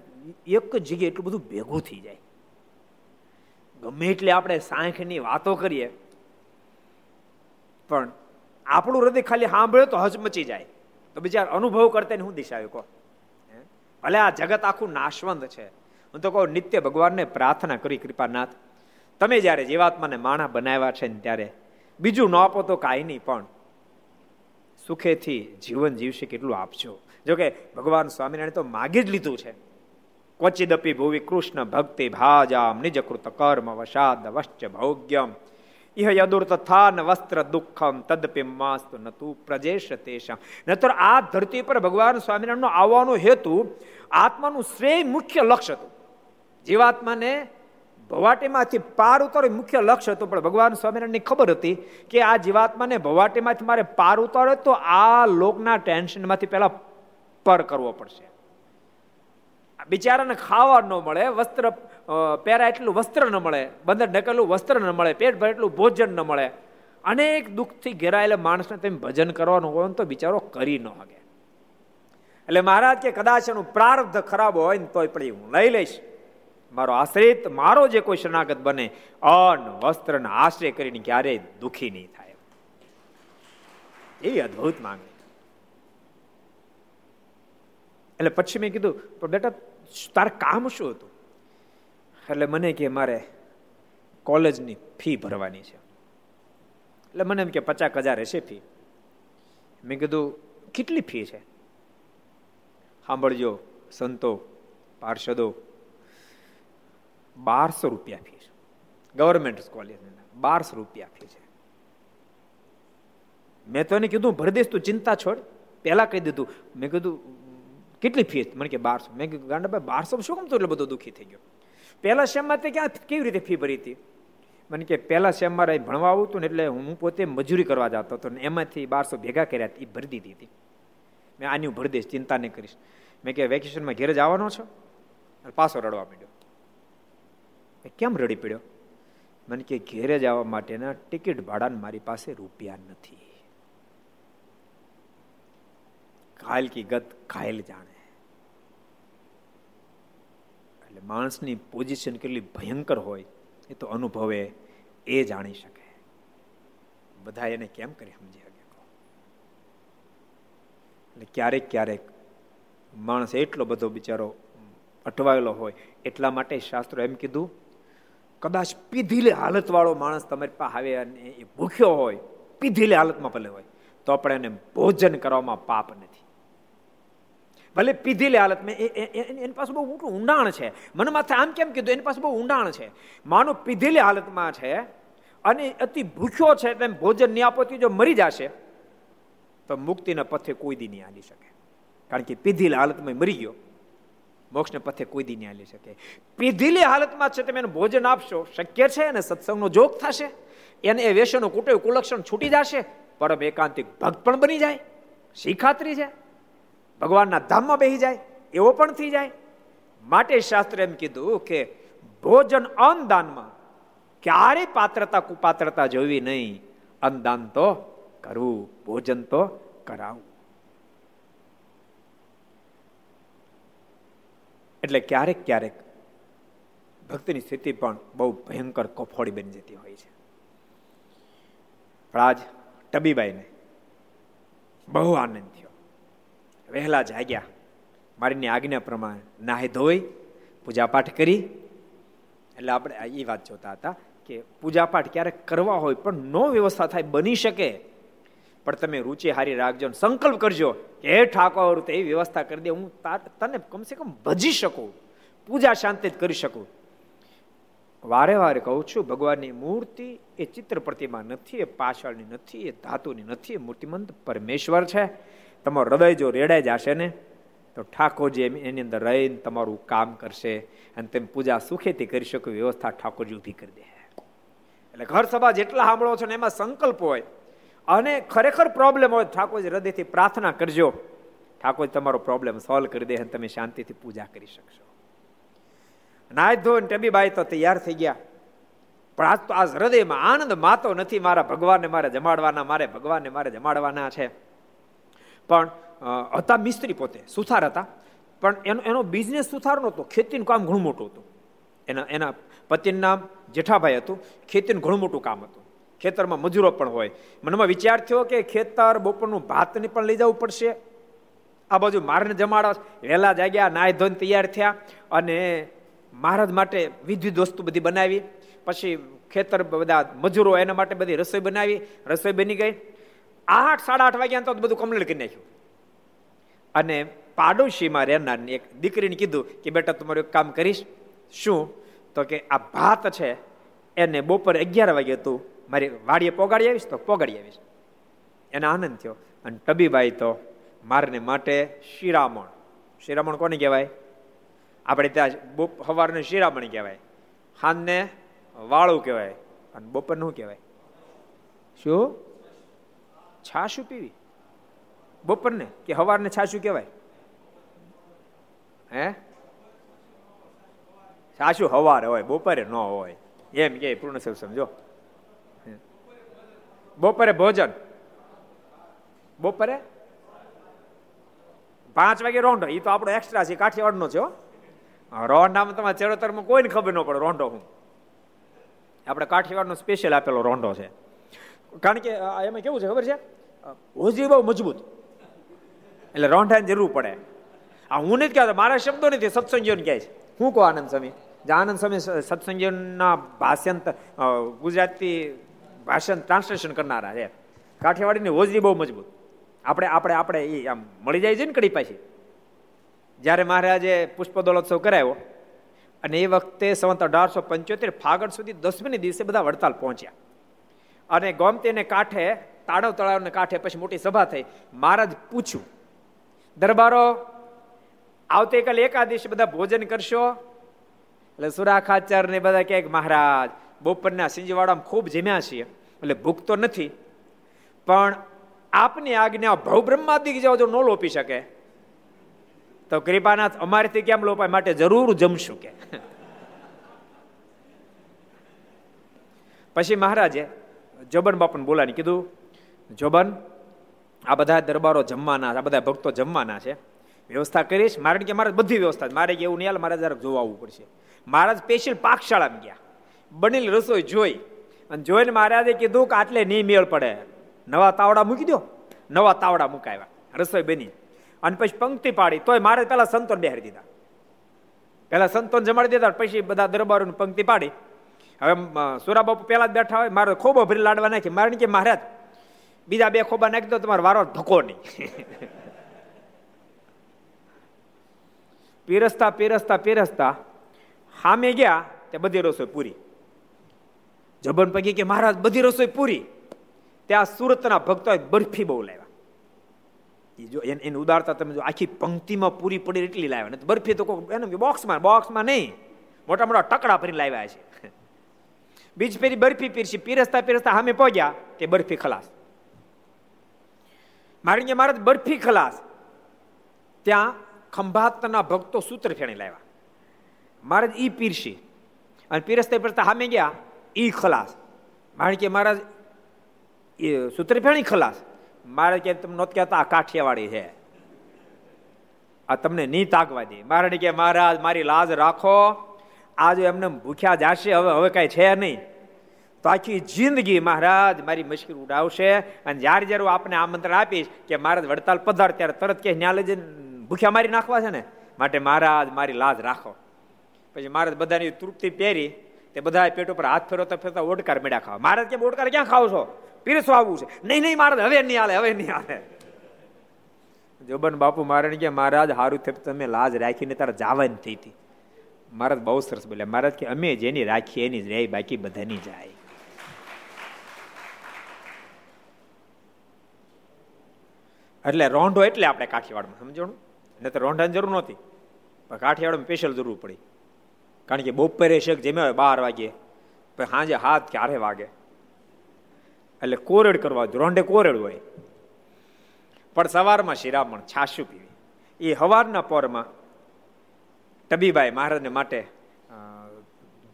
એક જગ્યાએ એટલું બધું ભેગું થઈ જાય. ગમે એટલે આપણે સાંખની વાતો કરીએ, પણ આપણું હૃદય ખાલી સાંભળે તો હચમચી જાય. તો બીજા અનુભવ કરતા હું દિશા આવ્યો ભલે આ જગત આખું નાશવંત છે. હું તો કહું, નિત્ય ભગવાનને પ્રાર્થના કરી, કૃપાનાથ. તમે જ્યારે જીવાત્માને માણા બનાવ્યા છે ને ત્યારે, બીજું ન આપો તો કાંઈ નહીં, પણ સુખેથી જીવન જીવશે, કેટલું આપજો. જોકે ભગવાન સ્વામિનારાયણ તો માગી જ લીધું છે. ક્વચિદપી ભુવિ કૃષ્ણ ભક્તિ ભાજામ નિજકૃત કર્મ વશાદ વશ્ચ ભોગ્યમ ઇહ યદુર્થાન વસ્ત્ર દુઃખમ તદપી માસ્તુ નતુ પ્રજેશ તેશમ નતર આ ધરતી પર ભગવાન સ્વામિનારાયણનો આવવાનો હેતુ આત્માનું શ્રેય મુખ્ય લક્ષ્ય હતું જીવાત્માને ભવાટીમાંથી પાર ઉતારો મુખ્ય લક્ષ્ય હતું પણ ભગવાન સ્વામિનારાયણની ખબર હતી કે આ જીવાત્માને ભવાટીમાંથી મારે પાર ઉતારો તો આ લોકના ટેન્શનમાંથી પહેલાં પર કરવો પડશે। બિચારાને ખાવા ન મળે, વસ્ત્ર પહેરા એટલું વસ્ત્ર ન મળે, બંદર ઢકેલું વસ્ત્ર ન મળે, પેટ ભર એટલું ભોજન ન મળે. અનેક દુઃખથી ઘેરાયેલા માણસને તેમ ભજન કરવાનું હોય તો બિચારો કરી ન શકે. એટલે મહારાજ કે કદાચ એનું પ્રારબ્ધ ખરાબ હોય ને તોય પણ હું લઈ લઈશ. મારો આશ્રિત, મારો જે કોઈ શરણાગત બને, અન્ન વસ્ત્રને આશ્રય કરીને ક્યારેય દુઃખી નહીં થાય. એવી અદભુત માંગણી. એટલે પછી મેં કીધું, પણ બેટા તારે કામ શું હતું? એટલે મને કે મારે કોલેજની ફી ભરવાની છે. એટલે મને એમ કે પચાસ હજાર હશે ફી. મેં કીધું, કેટલી ફી છે? સાંભળજો, સંતો, પાર્ષદો, બારસો રૂપિયા ફી છે. ગવર્મેન્ટ કોલેજ બારસો રૂપિયા ફી છે. મેં તો એને કીધું, ભરી દઈશ, તું ચિંતા છોડ. પહેલા કહી દીધું. મેં કીધું કેટલી ફી મને કે બારસો. મેં કીધું ગાંડાભાઈ બારસો શું કેમ તો એટલે બધો દુઃખી થઈ ગયો? પહેલા સેમમાં તે ક્યાં કેવી રીતે ફી ભરી હતી? મને કે, પહેલા શેમમાં મારે ભણવા આવું હતું ને એટલે હું પોતે મજૂરી કરવા જતો હતો ને એમાંથી બારસો ભેગા કર્યા એ ભરી દીધી હતી. મેં આની ભરી દઈશ ચિંતા નહીં કરીશ. મેં કે, વેકેશનમાં ઘેર જવાનો છો? પાછો રડવા માંડ્યો. કેમ રડી પડ્યો? મને કે, ઘેરે જવા માટેના ટિકિટ ભાડાને મારી પાસે રૂપિયા નથી. ઘાયલ કી ગત ઘાયલ જાણે. એટલે માણસની પોઝિશન કેટલી ભયંકર હોય, એ તો અનુભવે, એ જાણી શકે. બધા એને કેમ કરી સમજી શકે? એટલે ક્યારેક ક્યારેક માણસ એટલો બધો બિચારો અટવાયેલો હોય, એટલા માટે શાસ્ત્રો એમ કીધું, કદાચ પીધીલે હાલતવાળો માણસ તમારી પાસે આવે અને એ ભૂખ્યો હોય, પીધીલે હાલતમાં ભલે હોય, તો આપણે એને ભોજન કરવામાં પાપ નથી. ભલે પીધેલી હાલતમાં એની પાસે બહુ મોટું ઊંડાણ છે. મને માથે આમ કેમ કીધું? એની પાસે બહુ ઊંડાણ છે. માનો પીધેલી હાલતમાં છે અને અતિ ભૂખ્યો છે તેમ ભોજન નહીં આપો જો મરી જશે, તો મુક્તિના પથે કોઈ દી નહીં હાલી શકે. કારણ કે પીધેલી હાલતમાં મરી ગયો, મોક્ષને પથે કોઈ દી નહીં હાલી શકે. પીધેલી હાલતમાં છે તમે એને ભોજન આપશો, શક્ય છે? અને સત્સંગનો જોગ થશે? એને એ વેસનો કુટે કુલક્ષણ છૂટી જશે? પરમ એકાંતિક ભક્ત પણ બની જાય. શીખાત્રી છે? ભગવાનના ધામમાં બેસી જાય, એવો પણ થઈ જાય. માટે શાસ્ત્ર એમ કીધું કે ભોજન અન્નદાનમાં ક્યારે પાત્રતા કુપાત્રતા જોવી નહીં. અન્નદાન તો કરવું, ભોજન તો કરાવવું. એટલે ક્યારેક ક્યારેક ભક્તિની સ્થિતિ પણ બહુ ભયંકર કફોડી બની જતી હોય છે. પણ આજ ટબીબાઈને બહુ આનંદ થયો. વહેલા જાગ્યા. મારીની આજ્ઞા પ્રમાણે નાહી ધોઈ, પૂજાપાઠ કરી. એટલે આપણે એ વાત જોતા હતા કે પૂજાપાઠ ક્યારેક કરવા હોય પણ નો વ્યવસ્થા થાય, બની શકે. પણ તમે રુચિ હારી રાખજો સંકલ્પ કરજો કે, હે ઠાકોર, તો એ વ્યવસ્થા કરી દે, હું તને કમસે કમ ભજી શકું, પૂજા શાંતિ કરી શકું. વારે વારે કહું છું, ભગવાનની મૂર્તિ એ ચિત્ર પ્રતિમા નથી, એ પાછળની નથી, એ ધાતુની નથી, એ મૂર્તિમંત પરમેશ્વર છે. તમારું હૃદય જો રેડાઈ જશે ને, તો ઠાકોરજી એની અંદર રહીને તમારું કામ કરશે અને તમે પૂજા સુખેથી કરી શકો વ્યવસ્થા ઠાકોરજી ઊભી કરી દે. એટલે ઘર સભા જેટલા સાંભળો છો ને, એમાં સંકલ્પ હોય અને ખરેખર પ્રોબ્લેમ હોય ઠાકોરજી હૃદયથી પ્રાર્થના કરજો. ઠાકોર તમારો પ્રોબ્લેમ સોલ્વ કરી દે અને તમે શાંતિથી પૂજા કરી શકશો. નાય ધોઈને ટબીબાઈ તો તૈયાર થઈ ગયા. પણ આજ તો આ હૃદયમાં આનંદ માતો નથી મારા ભગવાનને મારે જમાડવાના, મારે ભગવાનને મારે જમાડવાના છે. પણ હતા મિસ્ત્રી પોતે, સુથાર હતા. પણ એનો એનો બિઝનેસ સુથાર નહોતો. ખેતીનું કામ ઘણું મોટું હતું. એના એના પતિનું નામ જેઠાભાઈ હતું. ખેતીનું ઘણું મોટું કામ હતું. ખેતરમાં મજૂરો પણ હોય. મનમાં વિચાર થયો કે ખેતર બપોરનું ભાતને પણ લઈ જવું પડશે. આ બાજુ મારને જમાડા. વહેલા જાગ્યા નાય ધોઈને તૈયાર થયા અને મહારાજ માટે વિધવિધ વસ્તુ બધી બનાવી. પછી ખેતર બધા મજૂરો એના માટે બધી રસોઈ બનાવી. રસોઈ બની ગઈ. આઠ, સાડા આઠ વાગ્યા તો બધું કમ્પ્લીટ કરી નાખ્યું. અને પાડોશીમાં રહેનાર એક દીકરીને કીધું કે, બેટા તમારું એક કામ કરીશ. શું? તો કે, આ ભાત છે, એને બપોરે અગિયાર વાગે તું મારી વાડીએ પોગાડી આવીશ, તો પોગાડી આવીશ. એને આનંદ થયો. અને ટબીબાઈ તો મારને માટે શિરામણ. શિરામણ કોને કહેવાય? આપણે ત્યાં બોપ સવારને શિરામણ કહેવાય. હાનને વાળું કહેવાય. અને બપોરનું કહેવાય? શું? છાશું પીવી? બપોરને કે હવારને છાશું કહેવાય? હે? છાશું હવાર હોય, બપોરે ન હોય. એમ કે પૂર્ણ સમજો બપોરે ભોજન. બપોરે? પાંચ વાગે રોંઢો. એ તો આપણો એક્સ્ટ્રા છે, કાઠિયાવાડનો છે રોંઢામાં તમારે ચેરોતરમાં કોઈને ખબર ન પડે રોંઢો હું આપણે કાઠિયાવાડનો સ્પેશિયલ આપેલો રોંઢો છે. કારણ કે એમાં કેવું છે ખબર છે? હોજી બહુ મજબૂત. એટલે રોંઢાની જરૂર પડે. આ હું નથી કહેતો, મારા શબ્દો નથી, સત્સંગીઓને કહે છે. હું કહું આનંદ સ્વામી? આનંદ સ્વામી સત્સંગીઓના ભાષ્યંત ગુજરાતી ભાષણ ટ્રાન્સલેશન કરનારા છે. કાઠિયાવાડીની હોજરી બહુ મજબૂત. આપણે આપણે આપણે એ આમ મળી જાય છે ને કડી પાછી. જ્યારે મહારાજે પુષ્પદોલોત્સવ કરાયો અને એ વખતે સંવત અઢારસો પંચોતેર ફાગણ સુધી દસમીની દિવસે બધા વડતાલ પહોંચ્યા. અને ગોમતીને કાંઠે તાળવ તળાવને કાંઠે પછી મોટી સભા થઈ. મહારાજ પૂછ્યું, દરબારો, આવતીકાલે એકાદશી બધા ભોજન કરશો? એટલે સુરાખાચર ને બધા કહે મહારાજ, બપોરના સિંજવાડામાં ખૂબ જમ્યા છીએ. એટલે ભૂખ તો નથી. પણ આપની આજ્ઞા ભવ બ્રહ્માદિક જાઓ જો ન લોપી શકે, તો કૃપાનાથ અમારેથી કેમ લોપાય? માટે જરૂર જમશું કે. પછી મહારાજે જોબન બાપુને બોલાની કીધું જોબન, આ બધા દરબારો જમવાના, આ બધા ભક્તો જમવાના છે. વ્યવસ્થા કરીશ. મારે કે મારે બધી વ્યવસ્થા મારે એવું નહીં મારે જરાક જોવા આવવું પડશે. મહારાજ સ્પેશિયલ પાકશાળામાં ગયા. બનેલી રસોઈ જોઈ. અને જોઈને મહારાજે કીધું કે આટલે નહીં મેળ પડે. નવા તાવડા મૂકી દો નવા તાવડા મુકાવ્યા. રસોઈ બની. અને પછી પંક્તિ પાડી. તોય મારે પેલા સંતોન બેહારી દીધા. પહેલા સંતોન જમાડી દેતા પછી બધા દરબારોની પંક્તિ પાડી. હવે સુરાબાપુ પહેલા જ બેઠા હોય. મારે ખૂબ ભરી લાડવા નાખી. મારે કે મહારાજ બીજા બે ખોબા નાખી દો, તમારો વારો ધકો નહીં. પીરસતા પીરસતા પીરસતા સામે ગયા તે બધી રસોઈ પૂરી. જબન પગી કે મહારાજ, બધી રસોઈ પૂરી. ત્યાં સુરતના ભક્તોએ બરફી બહુ લાવ્યા. એ જો એની ઉદારતા તમે જો આખી પંક્તિમાં પૂરી પડી એટલી લાવ્યા. ને બરફી તો એને બોક્સમાં બોક્સમાં નહીં. મોટા મોટા ટકડા ભરીને લાવ્યા છે. બીજ ફેરી બરફી પીરસી, પીરસતા પીરસતા સામે પહોંચ્યા, તે બરફી ખલાસ. મારી મહારાજ બરફી ખલાસ. ત્યાં ખંભાતના ભક્તો સૂત્ર ફેણી લાવ્યા. મહારાજ ઈ પીરસી અને પીરસતા પીરસતા સામે ગયા, ઈ ખલાસ. મારી કે મહારાજ એ સૂત્ર ફેણી ખલાસ. મારે કે તમે નહોત કહેતા, આ કાઠિયાવાડી છે. આ તમને નહીં તાકવા દે. મારે કે મહારાજ, મારી લાજ રાખો. આજે એમને ભૂખ્યા જાશે, હવે હવે કઈ છે નહીં. તો આખી જિંદગી મહારાજ, મારી મુશ્કેલ ઉડાવશે અને જ્યારે જ્યારે હું આપને આમંત્રણ આપીશ કે મહારાજ વડતાલ પધાર, ત્યારે તરત કે ન્યા લઈ ભૂખ્યા મારી નાખવા છે ને? માટે મહારાજ, મારી લાજ રાખો. પછી મહારાજ બધાની તૃપ્તિ પહેરી, તે બધા પેટ ઉપર હાથ ફેરવતા ફેરતા ઓડકાર મેળા ખાવા. મહારાજ કે, ઓડકાર ક્યાં ખાવ છો? પીરસવા આવવું છે. નહીં નહીં, મહારાજ, હવે નહીં હાલે, હવે નહીં હાલે. જોબન બાપુ મારણ કે, મહારાજ, હારું થયું તમે લાજ રાખીને તારે જાવાની થઈ હતી. મહારાજ બહુ સરસ બોલ્યા. મહારાજ કે, અમે જેની રાખીએ એની જ રહી, બાકી બધાની જાય. એટલે રોંઢો એટલે આપણે કાઠિયાવાડમાં સમજણું ને? તો રોંઢાની જરૂર નહોતી. પણ કાઠિયાવાડમાં સ્પેશિયલ જરૂર પડી. કારણ કે બપોરે શેક જેમે હોય બાર વાગે પછી સાંજે હાથ ક્યારે વાગે? એટલે કોરડ કરવા રોંઢે કોરડ હોય. પણ સવારમાં શિરામણ છાશું પીવી. એ હવારના પોરમાં ટબીબાઈ મહારાજને માટે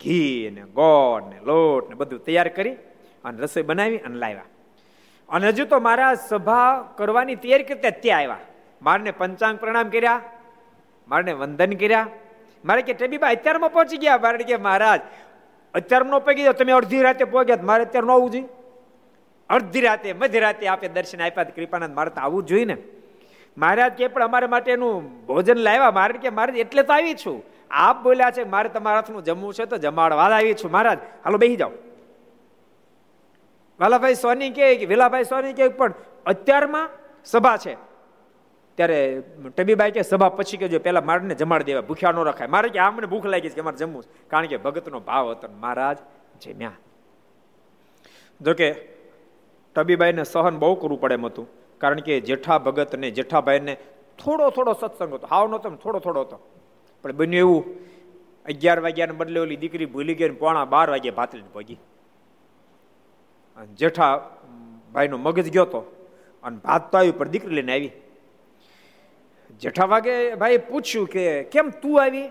ઘી ને ગોળ ને લોટ ને બધું તૈયાર કરી અને રસોઈ બનાવી અને લાવ્યા. અને હજુ તો મારા સભા કરવાની તૈયારી કરતા ત્યાં આવ્યા. મારને પંચાંગ પ્રણામ કર્યા, મારને વંદન કર્યા. મારે કે ટેબીબા અત્યારમાં પહોંચી ગયા. મારે કે, મહારાજ અત્યારમાં ન ગયો, તમે અડધી રાતે પહોંચ્યા મારે અત્યારે ન આવવું જોઈએ. અડધી રાતે મધ્યરાતે આપે દર્શન આપ્યા કૃપાનંદ, મારે તો આવવું જોઈએ ને. મહારાજ કે, પણ અમારા માટેનું ભોજન લાવ્યા. મારે કે મારે એટલે તો આવી છું. આપ બોલ્યા છે, મારે તમારા હાથનું જમવું છે, તો જમાડવા આવી છું, મહારાજ. હાલો બેસી જાઓ. વાલાભાઈ સોની કે, વેલાભાઈ સોની કે, પણ અત્યારમાં સભા છે. ત્યારે ટબીબાઈ કે, સભા પછી કહેજો, પહેલાં મારને જમાડ દેવા, ભૂખ્યા ન રખાય. મારે કે, આ મને ભૂખ લાગી છે કે મારે જમવું કારણ કે ભગતનો ભાવ હતો મહારાજ જમ્યા. જોકે ટબીબાઈને સહન બહુ કરવું પડે એમ હતું. કારણ કે જેઠા ભગતને જેઠાભાઈને થોડો થોડો સત્સંગ હતો. હાવ નહોતો થોડો થોડો હતો. પણ બન્યું એવું, અગિયાર વાગ્યાને બદલે ઓલી દીકરી ભૂલી ગઈ પોણા બાર વાગ્યે ભાતલીને પગી જેઠા ભાઈનો મગજ ગયો તો અને ભાત તો આવી પણ દીકરી લઈને આવી. જેઠા વાગે ભાઈ પૂછ્યું કે, કેમ તું આવી?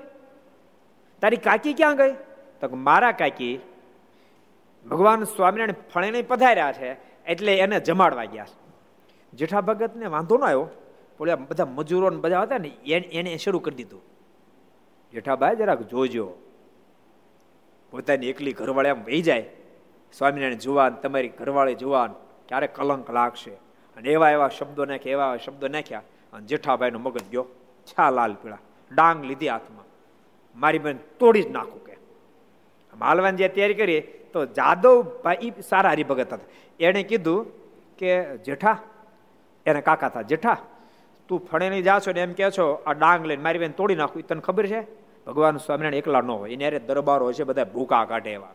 તારી કાકી ક્યાં ગઈ? તો મારા કાકી ભગવાન સ્વામિનારાયણ ફળેને પધાર્યા છે, એટલે એને જમાડવા ગયા જેઠા ભગતને વાંધો ન આવ્યો બોલે બધા મજૂરો બધા હતા ને એને શરૂ કરી દીધું. જેઠાભાઈ જરાક જોજો, પોતાની એકલી ઘરવાળી આમ વહી જાય. સ્વામિનારાયણ જુવાન, તમારી ઘરવાળી જુવાન ક્યારે કલંક લાગશે. અને એવા એવા શબ્દો નાખ્યા, એવા એવા શબ્દો નાખ્યા, અને જેઠાભાઈનો મગજ ગયો, છા લાલ પીળા, ડાંગ લીધી હાથમાં. મારી બેન તોડી જ નાખું કે. માલવાન જે તૈયારી કરી, તો જાદવભાઈ સારા હરિભગત હતા. એણે કીધું કે, જેઠા, એને કાકા હતા, જેઠા, તું ફણેની જા છો ને એમ કે છો, આ ડાંગ લઈને મારી બેન તોડી નાખું તને ખબર છે? ભગવાન સ્વામિનારાયણ એકલા ન હોય, એને દરબારો હોય છે બધા ભૂકા કાઢે એવા.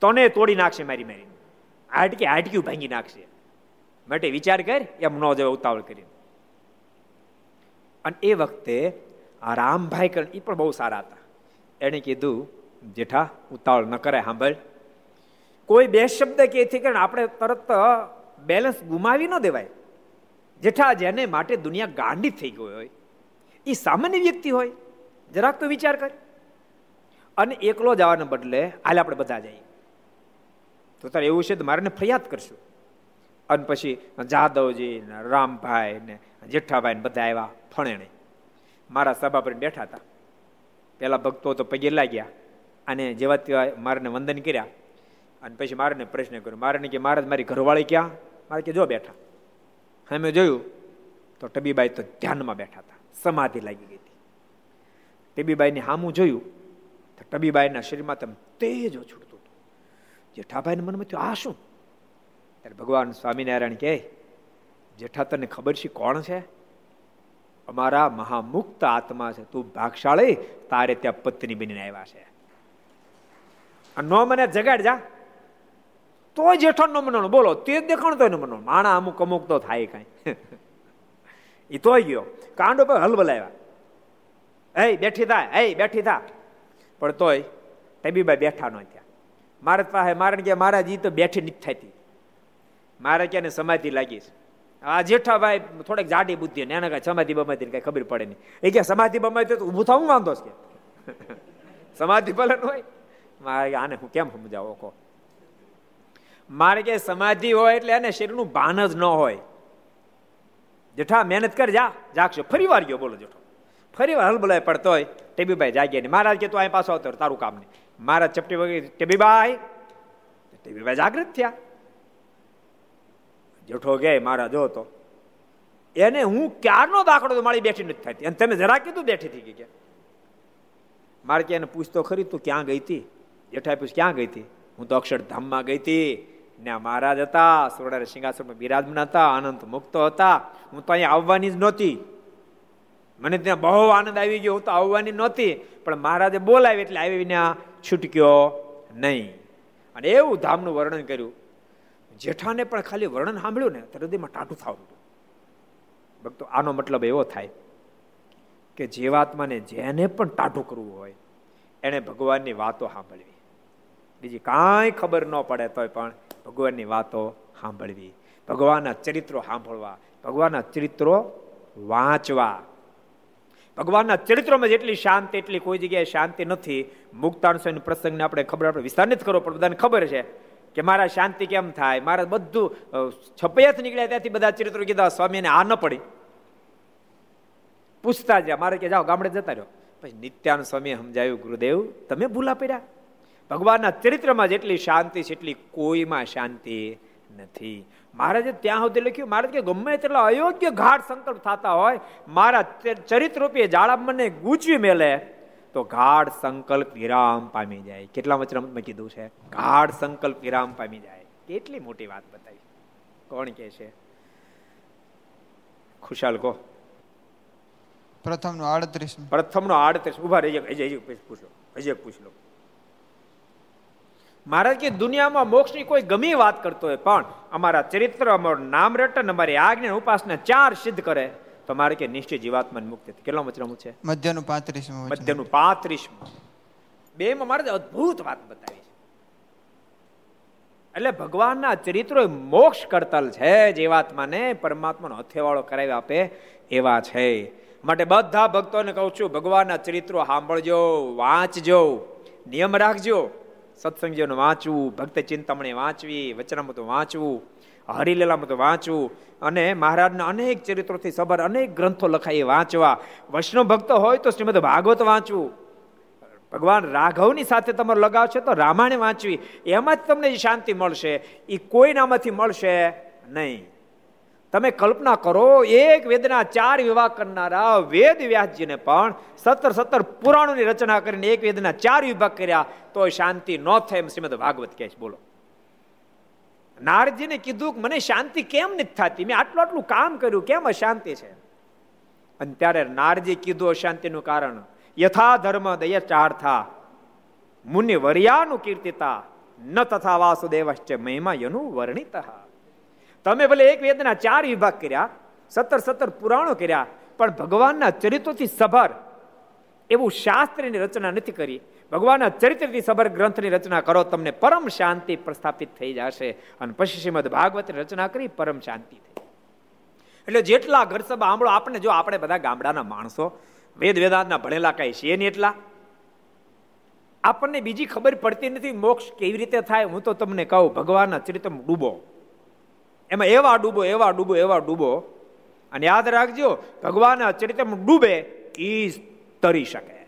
તને તોડી નાખશે મારી મારી. આટકી આટક્યું ભાંગી નાખશે. માટે વિચાર કર, એમ ન જવાય ઉતાવળ કરી. અને એ વખતે આ રામભાઈ કરણ એ પણ બહુ સારા હતા. એણે કીધું, જેઠા, ઉતાવળ ન કરાય, સાંભળ. કોઈ બે શબ્દ કે કારણ, આપણે તરત બેલેન્સ ગુમાવી ન દેવાય. જેઠા, જેને માટે દુનિયા ગાંડી થઈ ગઈ હોય એ સામાન્ય વ્યક્તિ હોય. જરાક તો વિચાર કર. અને એકલો જવાને બદલે, હાલે આપણે બધા જઈએ. તો તારે એવું છે તો મારે ફરિયાદ કરશું. અને પછી જાદવજી ને રામભાઈ ને જેઠાભાઈ ને બધા આવ્યા ફણેણે. મારા સભા પર બેઠા હતા. પેલા ભક્તો તો પગે લાગ્યા અને જેવા તેવા મારને વંદન કર્યા. અને પછી મારે પ્રશ્ન કર્યો મારે કે મહારાજ, મારી ઘરવાળી ક્યાં? મારે કે, જો બેઠા. હા, મેં જોયું. તો ટબીબાઈ તો ધ્યાનમાં બેઠા હતા. સમાધિ લાગી ગઈ હતી. ટબીબાઈને હામું જોયું. તો ટબીબાઈના શરીરમાં તેમ તેજો હતું જેઠાભાઈને મનમાં થયું, આ શું? ત્યારે ભગવાન સ્વામિનારાયણ કહે, જેઠા, તને ખબર છે કોણ છે? અમારા મહામુક્ત આત્મા છે. તું ભાગશાળી, તારે ત્યાં પત્ની બનીને આવ્યા છે. નો મને જગાડ જા. તો જેઠો ન મનો બોલો, તે દેખાણ તો ન મનો માણા અમુક અમુક તો થાય કઈ. એ તોય ગયો. કાંડો પર હલ બોલાવ્યા એ બેઠી થા એ બેઠી થા. પણ તોય તબીબા બેઠા ન થયા. મારે પાસે મારે કે મારા જી તો બેઠી નથી થતી. મારે ક્યાં સમાધિ લાગી છે. આ જેઠાભાઈ થોડીક જાડી બુદ્ધિ ને, એને કઈ સમાધિ બમાધી કઈ ખબર પડે નહીં. એ કે સમાધિ બમાય તો ઊભું થવું વાંધો છે સમાધિ ભલે હોય. મારે આને હું કેમ સમજાવો કહો મારે કે સમાધિ હોય એટલે એને શરીરનું ભાન જ ન હોય. જેઠા, મહેનત કર, જા, જાગશો. ફરી વાર ગયો, બોલો જેઠો. ફરી વાર હલ બોલાય પડતો હોય, ટેબીભાઈ જાગ્યા નહીં. મહારાજ કે તું અહીં પાછો આવતો તારું કામ નહીં. મહારાજ ચપટી વગેરે ટેબીબાઈ ટેબીબાઈ જાગૃત થયા. જેઠો ગે મારા જો તો. એને હું ક્યારનો દાખલો તો મારી બેઠી નથી થતી. અને તમે જરા કીધું બેઠી થઈ ગઈ કે. મારે કે એને પૂછતો ખરી, તું ક્યાં ગઈ હતી? જેઠાએ પૂછ ક્યાં ગઈ હતી? હું તો અક્ષરધામમાં ગઈ હતી. ને મહારાજ હતા સુરડા સિંહાસનમાં બિરાજમાન હતા અનંત મુક્તો હતા. હું તો અહીંયા આવવાની જ નહોતી. મને ત્યાં બહુ આનંદ આવી ગયો, હું તો આવવાની નહોતી. પણ મહારાજે બોલાવી, એટલે આવીને છૂટક્યો નહીં. અને એવું ધામનું વર્ણન કર્યું. જેઠાને પણ ખાલી વર્ણન સાંભળ્યું ને તો હૃદયમાં ટાટું થવું ભક્તો, આનો મતલબ એવો થાય કે જીવાત્માને જેને પણ ટાટું કરવું હોય, એણે ભગવાનની વાતો સાંભળવી. બીજી કાંઈ ખબર ન પડે તોય પણ ભગવાનની વાતો સાંભળવી. ભગવાનના ચરિત્રો સાંભળવા, ભગવાનના ચરિત્રો વાંચવા. ભગવાનના ચરિત્રોમાં જેટલી શાંતિ, એટલી કોઈ જગ્યાએ શાંતિ નથી. મુક્તાન સ્વામી પ્રસંગને આપણે ખબર, આપણે વિસ્તાર નથી કરવો પણ બધાને ખબર છે કે મારા શાંતિ કેમ થાય? મારા બધું છપૈયાથી નીકળ્યા ત્યાંથી બધા ચરિત્રો કીધા સ્વામીને આ ન પડી. પૂછતા જ્યાં મારે કે જાઓ, ગામડે જતા રહ્યો. પછી નિત્યાન સ્વામી સમજાયું ગુરુદેવ, તમે ભૂલા પડ્યા. ભગવાનના ચરિત્રમાં જેટલી શાંતિ છે, એટલી કોઈમાં શાંતિ નથી. મહારાજે ત્યાં સુધી લખ્યું મહારાજ કે ગમે તેટલા અયોગ્ય ઘાટ સંકલ્પ થતા હોય મારા ચરિત્રરૂપી જાળા મને ગૂંચવી મેલે તો ગાઢ સંકલ્પ વિરામ પામી જાય. કેટલા વચનામતમાં કીધું છે? ગાઢ સંકલ્પ વિરામ પામી જાય. કેટલી મોટી વાત બતાવી. કોણ કે છે? ખુશાલ કહો. પ્રથમ નો આડત્રીસ પ્રથમ નો આડત્રીસ ઊભા રહી જાય પૂછ લો અજય પૂછ લો. મહારાજ કે દુનિયામાં મોક્ષની કોઈ ગમી વાત કરતો હોય પણ અમારા ચરિત્ર અમારું નામ રટન અમારી આજ્ઞા ઉપાસના ચાર સિદ્ધ કરે તો મારે કે નિશ્ચય જીવાત્મા મુક્તિ કેટલો વચનામું છે? મધ્યનું પાંત્રીસ મધ્યનું પાંત્રીસ બે માં મારે અદભુત વાત બતાવી છે. એટલે ભગવાનના ચરિત્રો મોક્ષ કરતલ છે જીવાત્માને પરમાત્માનો હથેવાળો કરાવી આપે એવા છે. માટે બધા ભક્તોને કહું છું ભગવાનના ચરિત્રો સાંભળજો વાંચજો નિયમ રાખજો. સત્સંગીઓને વાંચવું, ભક્ત ચિંતામણી વાંચવી વચનામૃત વાંચવું હરિલીલામૃત વાંચવું અને મહારાજના અનેક ચરિત્રોથી સભર અનેક ગ્રંથો લખાય એ વાંચવા. વૈષ્ણવ ભક્ત હોય તો શ્રીમદ ભાગવત વાંચવું. ભગવાન રાઘવની સાથે તમારો લગાવ છે તો રામાયણ વાંચવી. એમાં જ તમને શાંતિ મળશે. એ કોઈનામાંથી મળશે નહીં. તમે કલ્પના કરો, એક વેદના ચાર વિવાહ કરનારા વેદ વ્યાસજીને પણ સત્તર સત્તર પુરાણોની રચના કરીને એક વેદના ચાર વિભાગ કર્યા તો શાંતિ ન થાય એમ શ્રીમદ ભાગવત કહે છે. બોલો. નારજીને કીધું કે મને શાંતિ કેમ નથી થતી? મેં આટલું આટલું કામ કર્યું, કેમ અશાંતિ છે? અને ત્યારે નારજી કીધું અશાંતિનું કારણ, યથા ધર્મ દય ચાર્થા, મુનિ વર્યાનું કીર્તિતા, ન તથા વાસુદેવશ્ચ મહિમા યનું વર્ણિત. તમે ભલે એક વેદના ચાર વિભાગ કર્યા, સત્તર સત્તર પુરાણો કર્યા, પણ ભગવાનના ચરિત્રોથી સભર એવું શાસ્ત્રની રચના નથી કરી. ભગવાનના ચરિત્રથી સબર ગ્રંથની રચના કરો, તમને પરમ શાંતિ પ્રસ્થાપિત થઈ જશે. અને પછી શ્રીમદ ભાગવતની રચના કરી પરમ શાંતિ થઈ. એટલે જેટલા ઘર સભા આંબળો આપણે જો આપણે બધા ગામડાના માણસો, વેદ વેદાંતના ભણેલા કઈ છે નહીં એટલા, આપણને બીજી ખબર પડતી નથી મોક્ષ કેવી રીતે થાય. હું તો તમને કહું, ભગવાનના ચરિત્રમાં ડૂબો. એમાં એવા ડૂબો એવા ડૂબો એવા ડૂબો. અને યાદ રાખજો, ભગવાનના ચરિત્રમાં ડૂબે એ તરી શકે.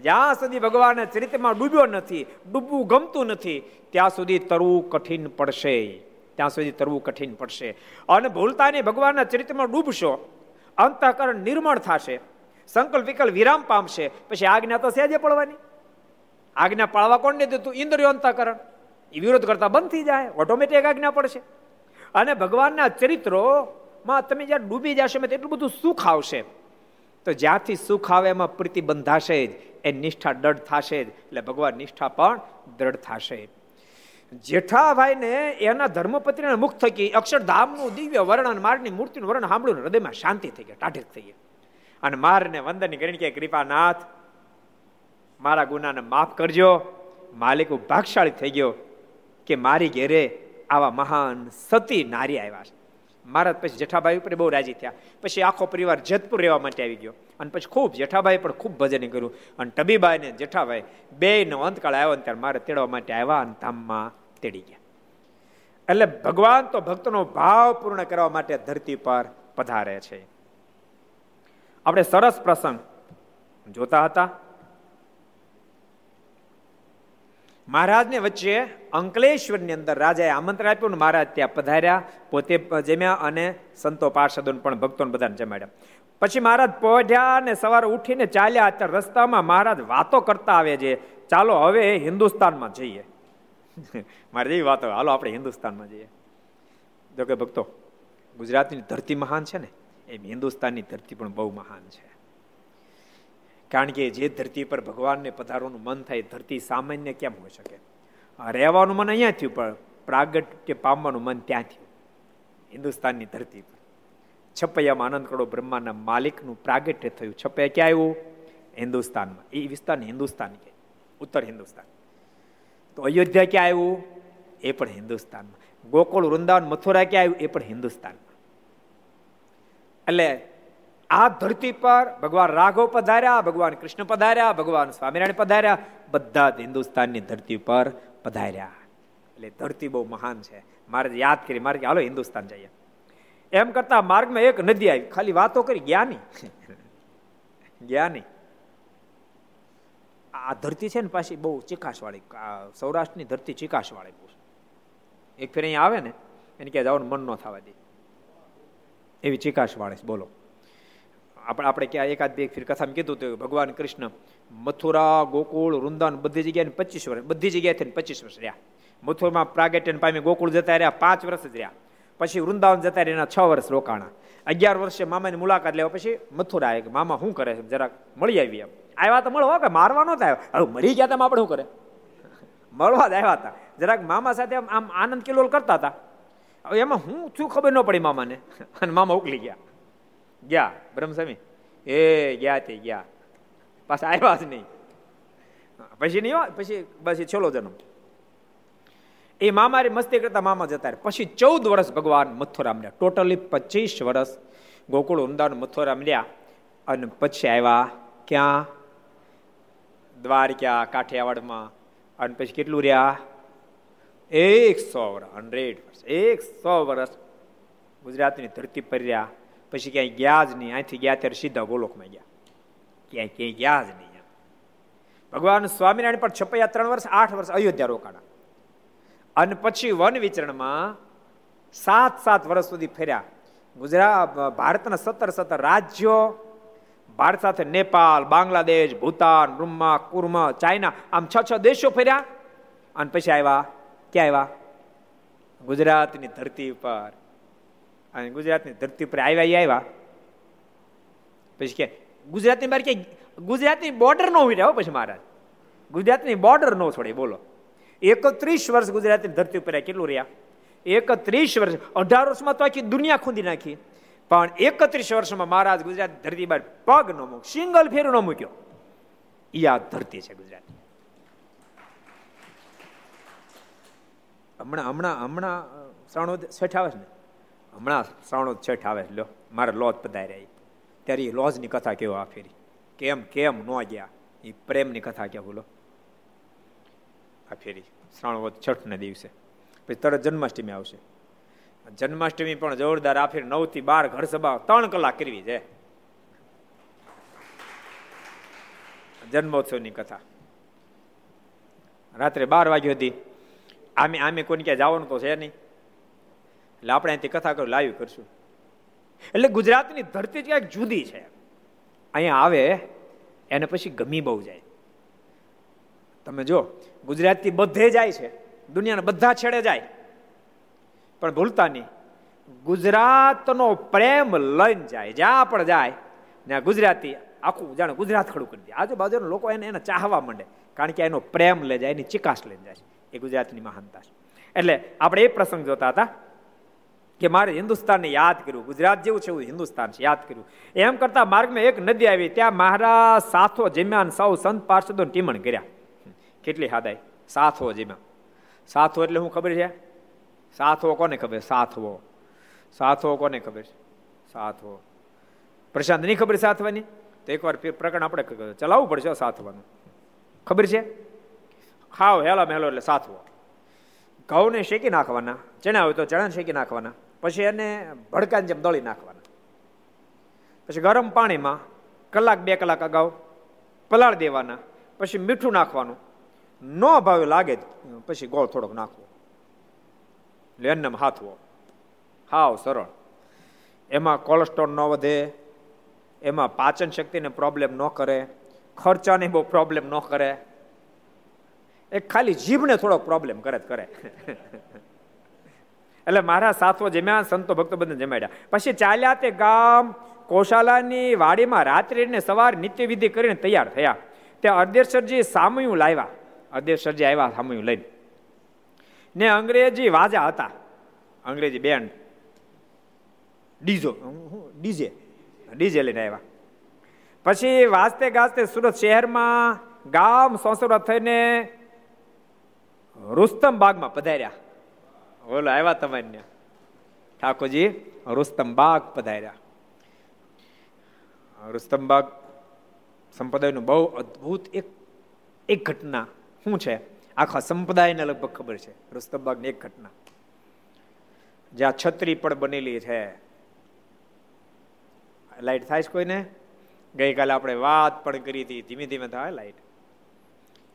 જ્યાં સુધી ભગવાનના ચરિત્રમાં ડૂબ્યો નથી, ડૂબવું ગમતું નથી, ત્યાં સુધી તરવું કઠિન પડશે. ત્યાં સુધી તરવું કઠિન પડશે. અને ભૂલતા નહીં ભગવાનના ચરિત્રમાં ડૂબશો, અંતઃકરણ નિર્મળ થશે, સંકલ્પ વિકલ્પ વિરામ પામશે. પછી આજ્ઞા તો સહેજે પડવાની. આજ્ઞા પાળવા કોણ નહીં તું? ઇન્દ્રિયો અંતકરણ. એ વિરોધ કરતા બંધ થઈ જાય, ઓટોમેટિક આજ્ઞા પડશે. અને ભગવાનના ચરિત્રોમાં તમે જ્યારે ડૂબી જશો એટલું બધું સુખ આવશે. તો જ્યાંથી સુખ આવે એમાં પ્રીતિ બંધાશે જ, એ નિષ્ઠા દૃઢ થશે જ, એટલે ભગવાન નિષ્ઠા પણ દ્રઢ થશે. જેઠાભાઈને એના ધર્મપત્રીના મુખ થકી અક્ષરધામનું દિવ્ય વર્ણન, મારની મૂર્તિનું વર્ણન સાંભળ્યું હૃદયમાં શાંતિ થઈ ગયા ટાઢક થઈ ગયા અને મારને વંદનની કરીને કે કૃપાનાથ, મારા ગુનાને માફ કરજો. માલિક ભાગશાળી થઈ ગયો કે મારી ઘેરે આવા મહાન સતી નારી આવ્યા છે. મહારાજ પછી જેઠાભાઈ ઉપર બહુ રાજી થયા. પછી આખો પરિવાર જેતપુર રહેવા માટે આવી ગયો. અને પછી ખૂબ જેઠાભાઈ પણ ખૂબ ભજન કર્યું. અને ટબીબાઈ ને જેઠાભાઈ બે નો અંતકાળ આવ્યો ત્યારે મારે તેડવા માટે આવ્યા અને ધામમાં તેડી ગયા. એટલે ભગવાન તો ભક્તનો ભાવ પૂર્ણ કરવા માટે ધરતી પર પધારે છે. આપણે સરસ પ્રસંગ જોતા હતા. મહારાજને વચ્ચે અંકલેશ્વરની અંદર રાજાએ આમંત્રણ આપ્યું ને મહારાજ ત્યાં પધાર્યા. પોતે જમ્યા અને સંતો પાર્ષદોને પણ ભક્તોને બધાને જમાડ્યા. પછી મહારાજ પહોંચ્યા ને સવારે ઉઠીને ચાલ્યા અત્યારે રસ્તામાં મહારાજ વાતો કરતા આવે છે. ચાલો હવે હિન્દુસ્તાનમાં જઈએ. મારે જેવી વાતો હાલો આપણે હિન્દુસ્તાનમાં જઈએ. જો કે ભક્તો, ગુજરાતની ધરતી મહાન છે ને? એમ હિન્દુસ્તાનની ધરતી પણ બહુ મહાન છે. કારણ કે જે ધરતી પર ભગવાનને પધારવાનું મન થાય ધરતી સામાન્ય કેમ હોઈ શકે? રહેવાનું મન અહીંયા થયું, પણ પ્રાગટ કે પામવાનું મન ત્યાં થયું, હિન્દુસ્તાનની ધરતી પર. છપૈયામાં આનંદ કરોડો બ્રહ્માના માલિકનું પ્રાગટ્ય થયું. છપૈયા ક્યાં આવ્યું? હિન્દુસ્તાનમાં. એ વિસ્તાર હિન્દુસ્તાન કે, ઉત્તર હિન્દુસ્તાન. તો અયોધ્યા ક્યાં આવ્યું? એ પણ હિન્દુસ્તાનમાં. ગોકુળ, વૃંદાવન, મથુરા ક્યાં આવ્યું? એ પણ હિન્દુસ્તાનમાં. એટલે આ ધરતી પર ભગવાન રાઘવ પધાર્યા, ભગવાન કૃષ્ણ પધાર્યા, ભગવાન સ્વામિનારાયણ પધાર્યા, બધા જ હિન્દુસ્તાનની ધરતી પર પધાર્યા. એટલે ધરતી બહુ મહાન છે. મારે યાદ કરી, મારે હાલો હિન્દુસ્તાન જઈએ. એમ કરતા માર્ગમાં એક નદી આવી. ખાલી વાતો કરી, જ્ઞાની. જ્ઞાની. આ ધરતી છે ને પાછી બહુ ચીકાશવાળી સૌરાષ્ટ્રની ધરતી ચીકાશવાળી બહુ એક ફેર અહીંયા આવે ને, એને ક્યાં જવાનું મન ન થવા દે. એવી ચીકાશવાળી બોલો. આપણે આપણે ક્યાં એકાદ બે ફીર કથામાં કીધું હતું, ભગવાન કૃષ્ણ, મથુરા, ગોકુળ, વૃંદાવન બધી જગ્યાએ પચીસ વર્ષ, બધી જગ્યાએ થઈને પચીસ વર્ષ રહ્યા. મથુરમાં પ્રાગટ્યન પામી ગોકુળ જતા રહ્યા, પાંચ વર્ષ જ રહ્યા. પછી વૃંદાવન જતા રહ્યા, એના છ વર્ષ રોકાણા. અગિયાર વર્ષે મામાની મુલાકાત લેવા પછી મથુરા આવે મામા, શું કરે છે? જરાક મળી આવી એમ. આવ્યા તો મળવા કે મારવા નતા આવ્યા હવે મરી ગયા તમે આપણે શું કરે? મળવા જ આવ્યા હતા. જરાક મામા સાથે આમ આનંદ કિલોલ કરતા હતા. હવે એમાં હું શું ખબર ન પડી મામાને. અને મામા ઉકલી ગયા. ગયા બ્રહ્મસ્વામી એ ગયા તે ગયા પાછા આવ્યા જ નહીં પછી નહીં પછી પછી છેલ્લો જન્મ એ મામારી મસ્તી કરતા મામા જતા રહે પછી ચૌદ વર્ષ ભગવાન મથુરામ રહ્યા ટોટલી પચીસ વર્ષ ગોકુળ વૃંદાવન મથુરામ રહ્યા અને પછી આવ્યા ક્યાં દ્વારકા કાઠિયાવાડમાં અને પછી કેટલું રહ્યા એકસો વર્ષ હંડ્રેડ વર્ષ એકસો વર્ષ ગુજરાતની ધરતી પર રહ્યા પછી ક્યાંય ગયા જ નહીં. અહીંથી ગયા ત્યારે સીધા ગોલોકમાં ગયા. ક્યાંય ક્યાંય ગયા જ નહીં ભગવાન સ્વામિનારાયણ પણ છપૈયા ત્રણ વર્ષ, આઠ વર્ષ અયોધ્યા રોકાણા. અને પછી વન વિચરણમાં સાત સાત વર્ષ સુધી ફેર્યા. ગુજરાત ભારતના સત્તર સત્તર રાજ્યો, ભારત સાથે નેપાલ બાંગ્લાદેશ, ભૂતાન રૂમા કુર્મા, ચાઇના, આમ છ છ દેશો ફર્યા. અને પછી આવ્યા. ક્યાં આવ્યા? ગુજરાતની ધરતી પર અને ગુજરાતની ધરતી પર આવ્યા આવ્યા. પછી કે, ગુજરાતની બહાર કે ગુજરાતની બોર્ડર નો ઉડ્યા પછી મહારાજ. ગુજરાતની બોર્ડર નો છોડે, બોલો. એકત્રીસ વર્ષ ગુજરાતની ધરતી ઉપર કેટલું રહ્યા? એકત્રીસ વર્ષ, અઢાર વર્ષમાં તો આખી દુનિયા ખૂંદી નાખી. પણ એકત્રીસ વર્ષમાં મહારાજ ગુજરાત ધરતી બહાર પગ ન મૂક સિંગલ ફેર ન મૂક્યો. એ આ ધરતી છે ગુજરાત હમણાં હમણાં હમણાં શ્રાવણ છઠ આવે છે ને? હમણાં શ્રાવણ છઠ આવે લો મારે લોજ પધાર્યા ત્યારે એ લોજની કથા કેવો આ ફેરી? કેમ કેમ ન ગયા? એ પ્રેમની કથા કે બોલો આ ફેરી, શ્રાવણ છઠના દિવસે. પછી તરત જન્માષ્ટમી આવશે. જન્માષ્ટમી પણ જોરદાર, આ ફેર નવથી બાર ઘર સભા, ત્રણ કલાક કરવી છે. જન્મોત્સવની કથા. રાત્રે બાર વાગ્યો હતી આમે આમે કોઈને ક્યાં જવાનું તો છે નહીં. એટલે આપણે અહીંથી કથા કરું લાઈવ કરશું. એટલે ગુજરાતની ધરતી ક્યાંક જુદી છે. અહીંયા આવે, એને પછી ગમી બહુ જાય. તમે જો, ગુજરાતથી બધે જાય છે. દુનિયાના બધા છેડે જાય. પણ ભૂલતા નહીં. ગુજરાતનો પ્રેમ લઈને જાય. જ્યાં પણ જાય, ત્યાં ગુજરાતી આખું જાણે ગુજરાત ખડું કરી દે. આજુબાજુના લોકો એને એને ચાહવા માંડે. કારણ કે એનો પ્રેમ લઈ જાય, એની ચિકાસ લઈને જાય એ ગુજરાતની મહાનતા છે. એટલે આપણે એ પ્રસંગ જોતા હતા. કે મારે હિન્દુસ્તાનને યાદ કર્યું ગુજરાત જેવું છે એવું હિન્દુસ્તાન છે, યાદ કર્યું એમ કરતા માર્ગમાં એક નદી આવી, ત્યાં મહારાજ સાથો જમ્યાન સૌ સંત પાર્ષદો ટીમણ કર્યા. કેટલી હાદાય સાથો જમ્યા સાથો એટલે શું ખબર છે? સાથવો કોને ખબર? સાથવો. સાથવો કોને ખબર છે? સાથવો પ્રશાંત, નહીં ખબર સાથવાની? તો એકવાર પ્રકરણ આપણે ચલાવવું પડશે સાથવાનું. ખબર છે? ખાવ હેલા મહેલો એટલે સાથવો. ઘઉંને શેકી નાખવાના. ચણા હોય તો ચણા શેકી નાખવાના. પછી એને ભડકાની જેમ દળી નાખવાના. પછી ગરમ પાણીમાં કલાક બે કલાક અગાઉ પલાળ દેવાના, પછી મીઠું નાખવાનું. ન ભાવે લાગે પછી ગોળ થોડોક નાખવો. એટલે એમને હાથવો. હાવ સરળ. એમાં કોલેસ્ટ્રોલ ન વધે, એમાં પાચન શક્તિને પ્રોબ્લેમ ન કરે, ખર્ચાને બહુ પ્રોબ્લેમ ન કરે. એ ખાલી જીભને થોડોક પ્રોબ્લેમ કરે કરે. એટલે મારા સાતવો જમ્યા, સંતો ભક્તો બધા જમાડ્યા. પછી ચાલ્યા તે ગામ કોશાલાની વાડીમાં રાત્રિને સવાર નિત્યવિધિ કરીને તૈયાર થયા. ત્યાં અર્ધેશ્વરજી સામયું લાવ્યા. અર્ધેશ્વરજી આવ્યા સામયું લઈને. ને અંગ્રેજી વાજા હતા. અંગ્રેજી બેન્ડ ડીજો. ડીજે. ડીજે લઈને આવ્યા. પછી વાજતે ગાજતે સુરત શહેરમાં ગામ સંસુરત થઈને રુસ્તમ બાગમાં પધાર્યા. બોલો આવ્યા તમારે ઠાકોરજી રુસ્તમબાગ પધાર્યા. રુસ્તમબાગ સંપ્રદાયનું બહુ અદ્ભુત એક એક ઘટના શું છે? આખા સંપ્રદાયને લગભગ ખબર છે રુસ્તમબાગની એક ઘટના. જ્યાં છત્રી પણ બનેલી છે. લાઈટ થાય છે કોઈને? ગઈકાલે આપણે વાત પણ કરી હતી, ધીમે ધીમે થાય લાઈટ.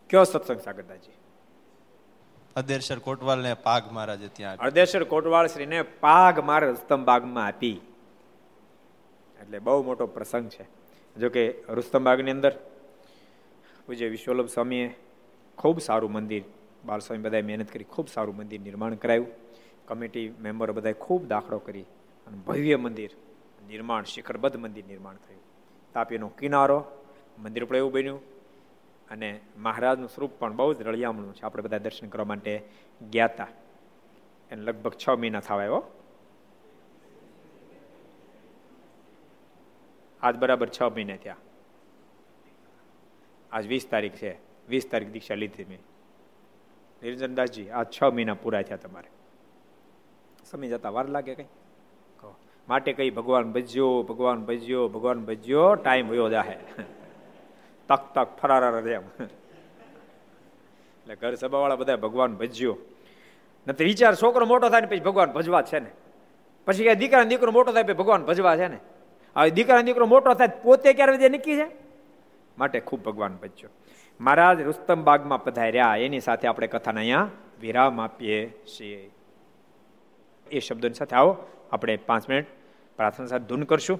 કયો સત્સંગ સાગરદાજી અદેરસર કોટવાલ ને પાગ મહારાજે ત્યાં અર્ધેશ્વર કોટવાળ શ્રીને પાગ મારે રુસ્તમ બાગમાં આપી. એટલે બહુ મોટો પ્રસંગ છે. જો કે રુસ્તમ બાગની અંદર પૂજ્ય વિશ્વલભ સ્વામીએ ખૂબ સારું મંદિર, બાલસ્વામી બધાએ મહેનત કરી, ખૂબ સારું મંદિર નિર્માણ કરાયું. કમિટી મેમ્બરો બધાએ ખૂબ દાખલો કરી અને ભવ્ય મંદિર, નિર્માણ, શિખરબદ્ધ મંદિર નિર્માણ થયું. તાપીનો કિનારો મંદિર પણ એવું બન્યું. અને મહારાજનું સ્વરૂપ પણ બહુ જ રળિયામણું છે. આપણે બધા દર્શન કરવા માટે ગયા હતા એને લગભગ છ મહિના થવા આવ્યો આજ બરાબર છ મહિને થયા. આજ વીસ તારીખ છે. વીસ તારીખ દીક્ષા લીધી મેં. નિરંજનદાસજી આ છ મહિના પૂરા થયા તમારે. સમય જતા વાર લાગે કઈ? કહો. માટે કઈ ભગવાન ભજ્યો ભગવાન ભજ્યો ભગવાન ભજ્યો, ટાઈમ વયો જાહે. તક તક ફરારા રહ્યા. એટલે ઘર સભાવાળા બધા ભગવાન ભજ્યો. નથી વિચાર છોકરો મોટો થાય ને પછી ભગવાન ભજવા છે ને. પછી કે દીકરા દીકરો મોટો થાય ભગવાન ભજવા છે ને. હવે દીકરા દીકરો મોટો થાય પોતે ક્યારે વિજય નીકળી છે? માટે ખૂબ ભગવાન ભજ્યો. મહારાજ રુસ્તમ બાગમાં પધાર્યા. એની સાથે આપણે કથાને અહીંયા વિરામ આપીએ છીએ. એ શબ્દોની સાથે આવો. આપણે પાંચ મિનિટ પ્રાર્થના સાથે ધૂન કરશું.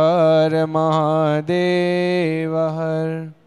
હર મહાદેવ હર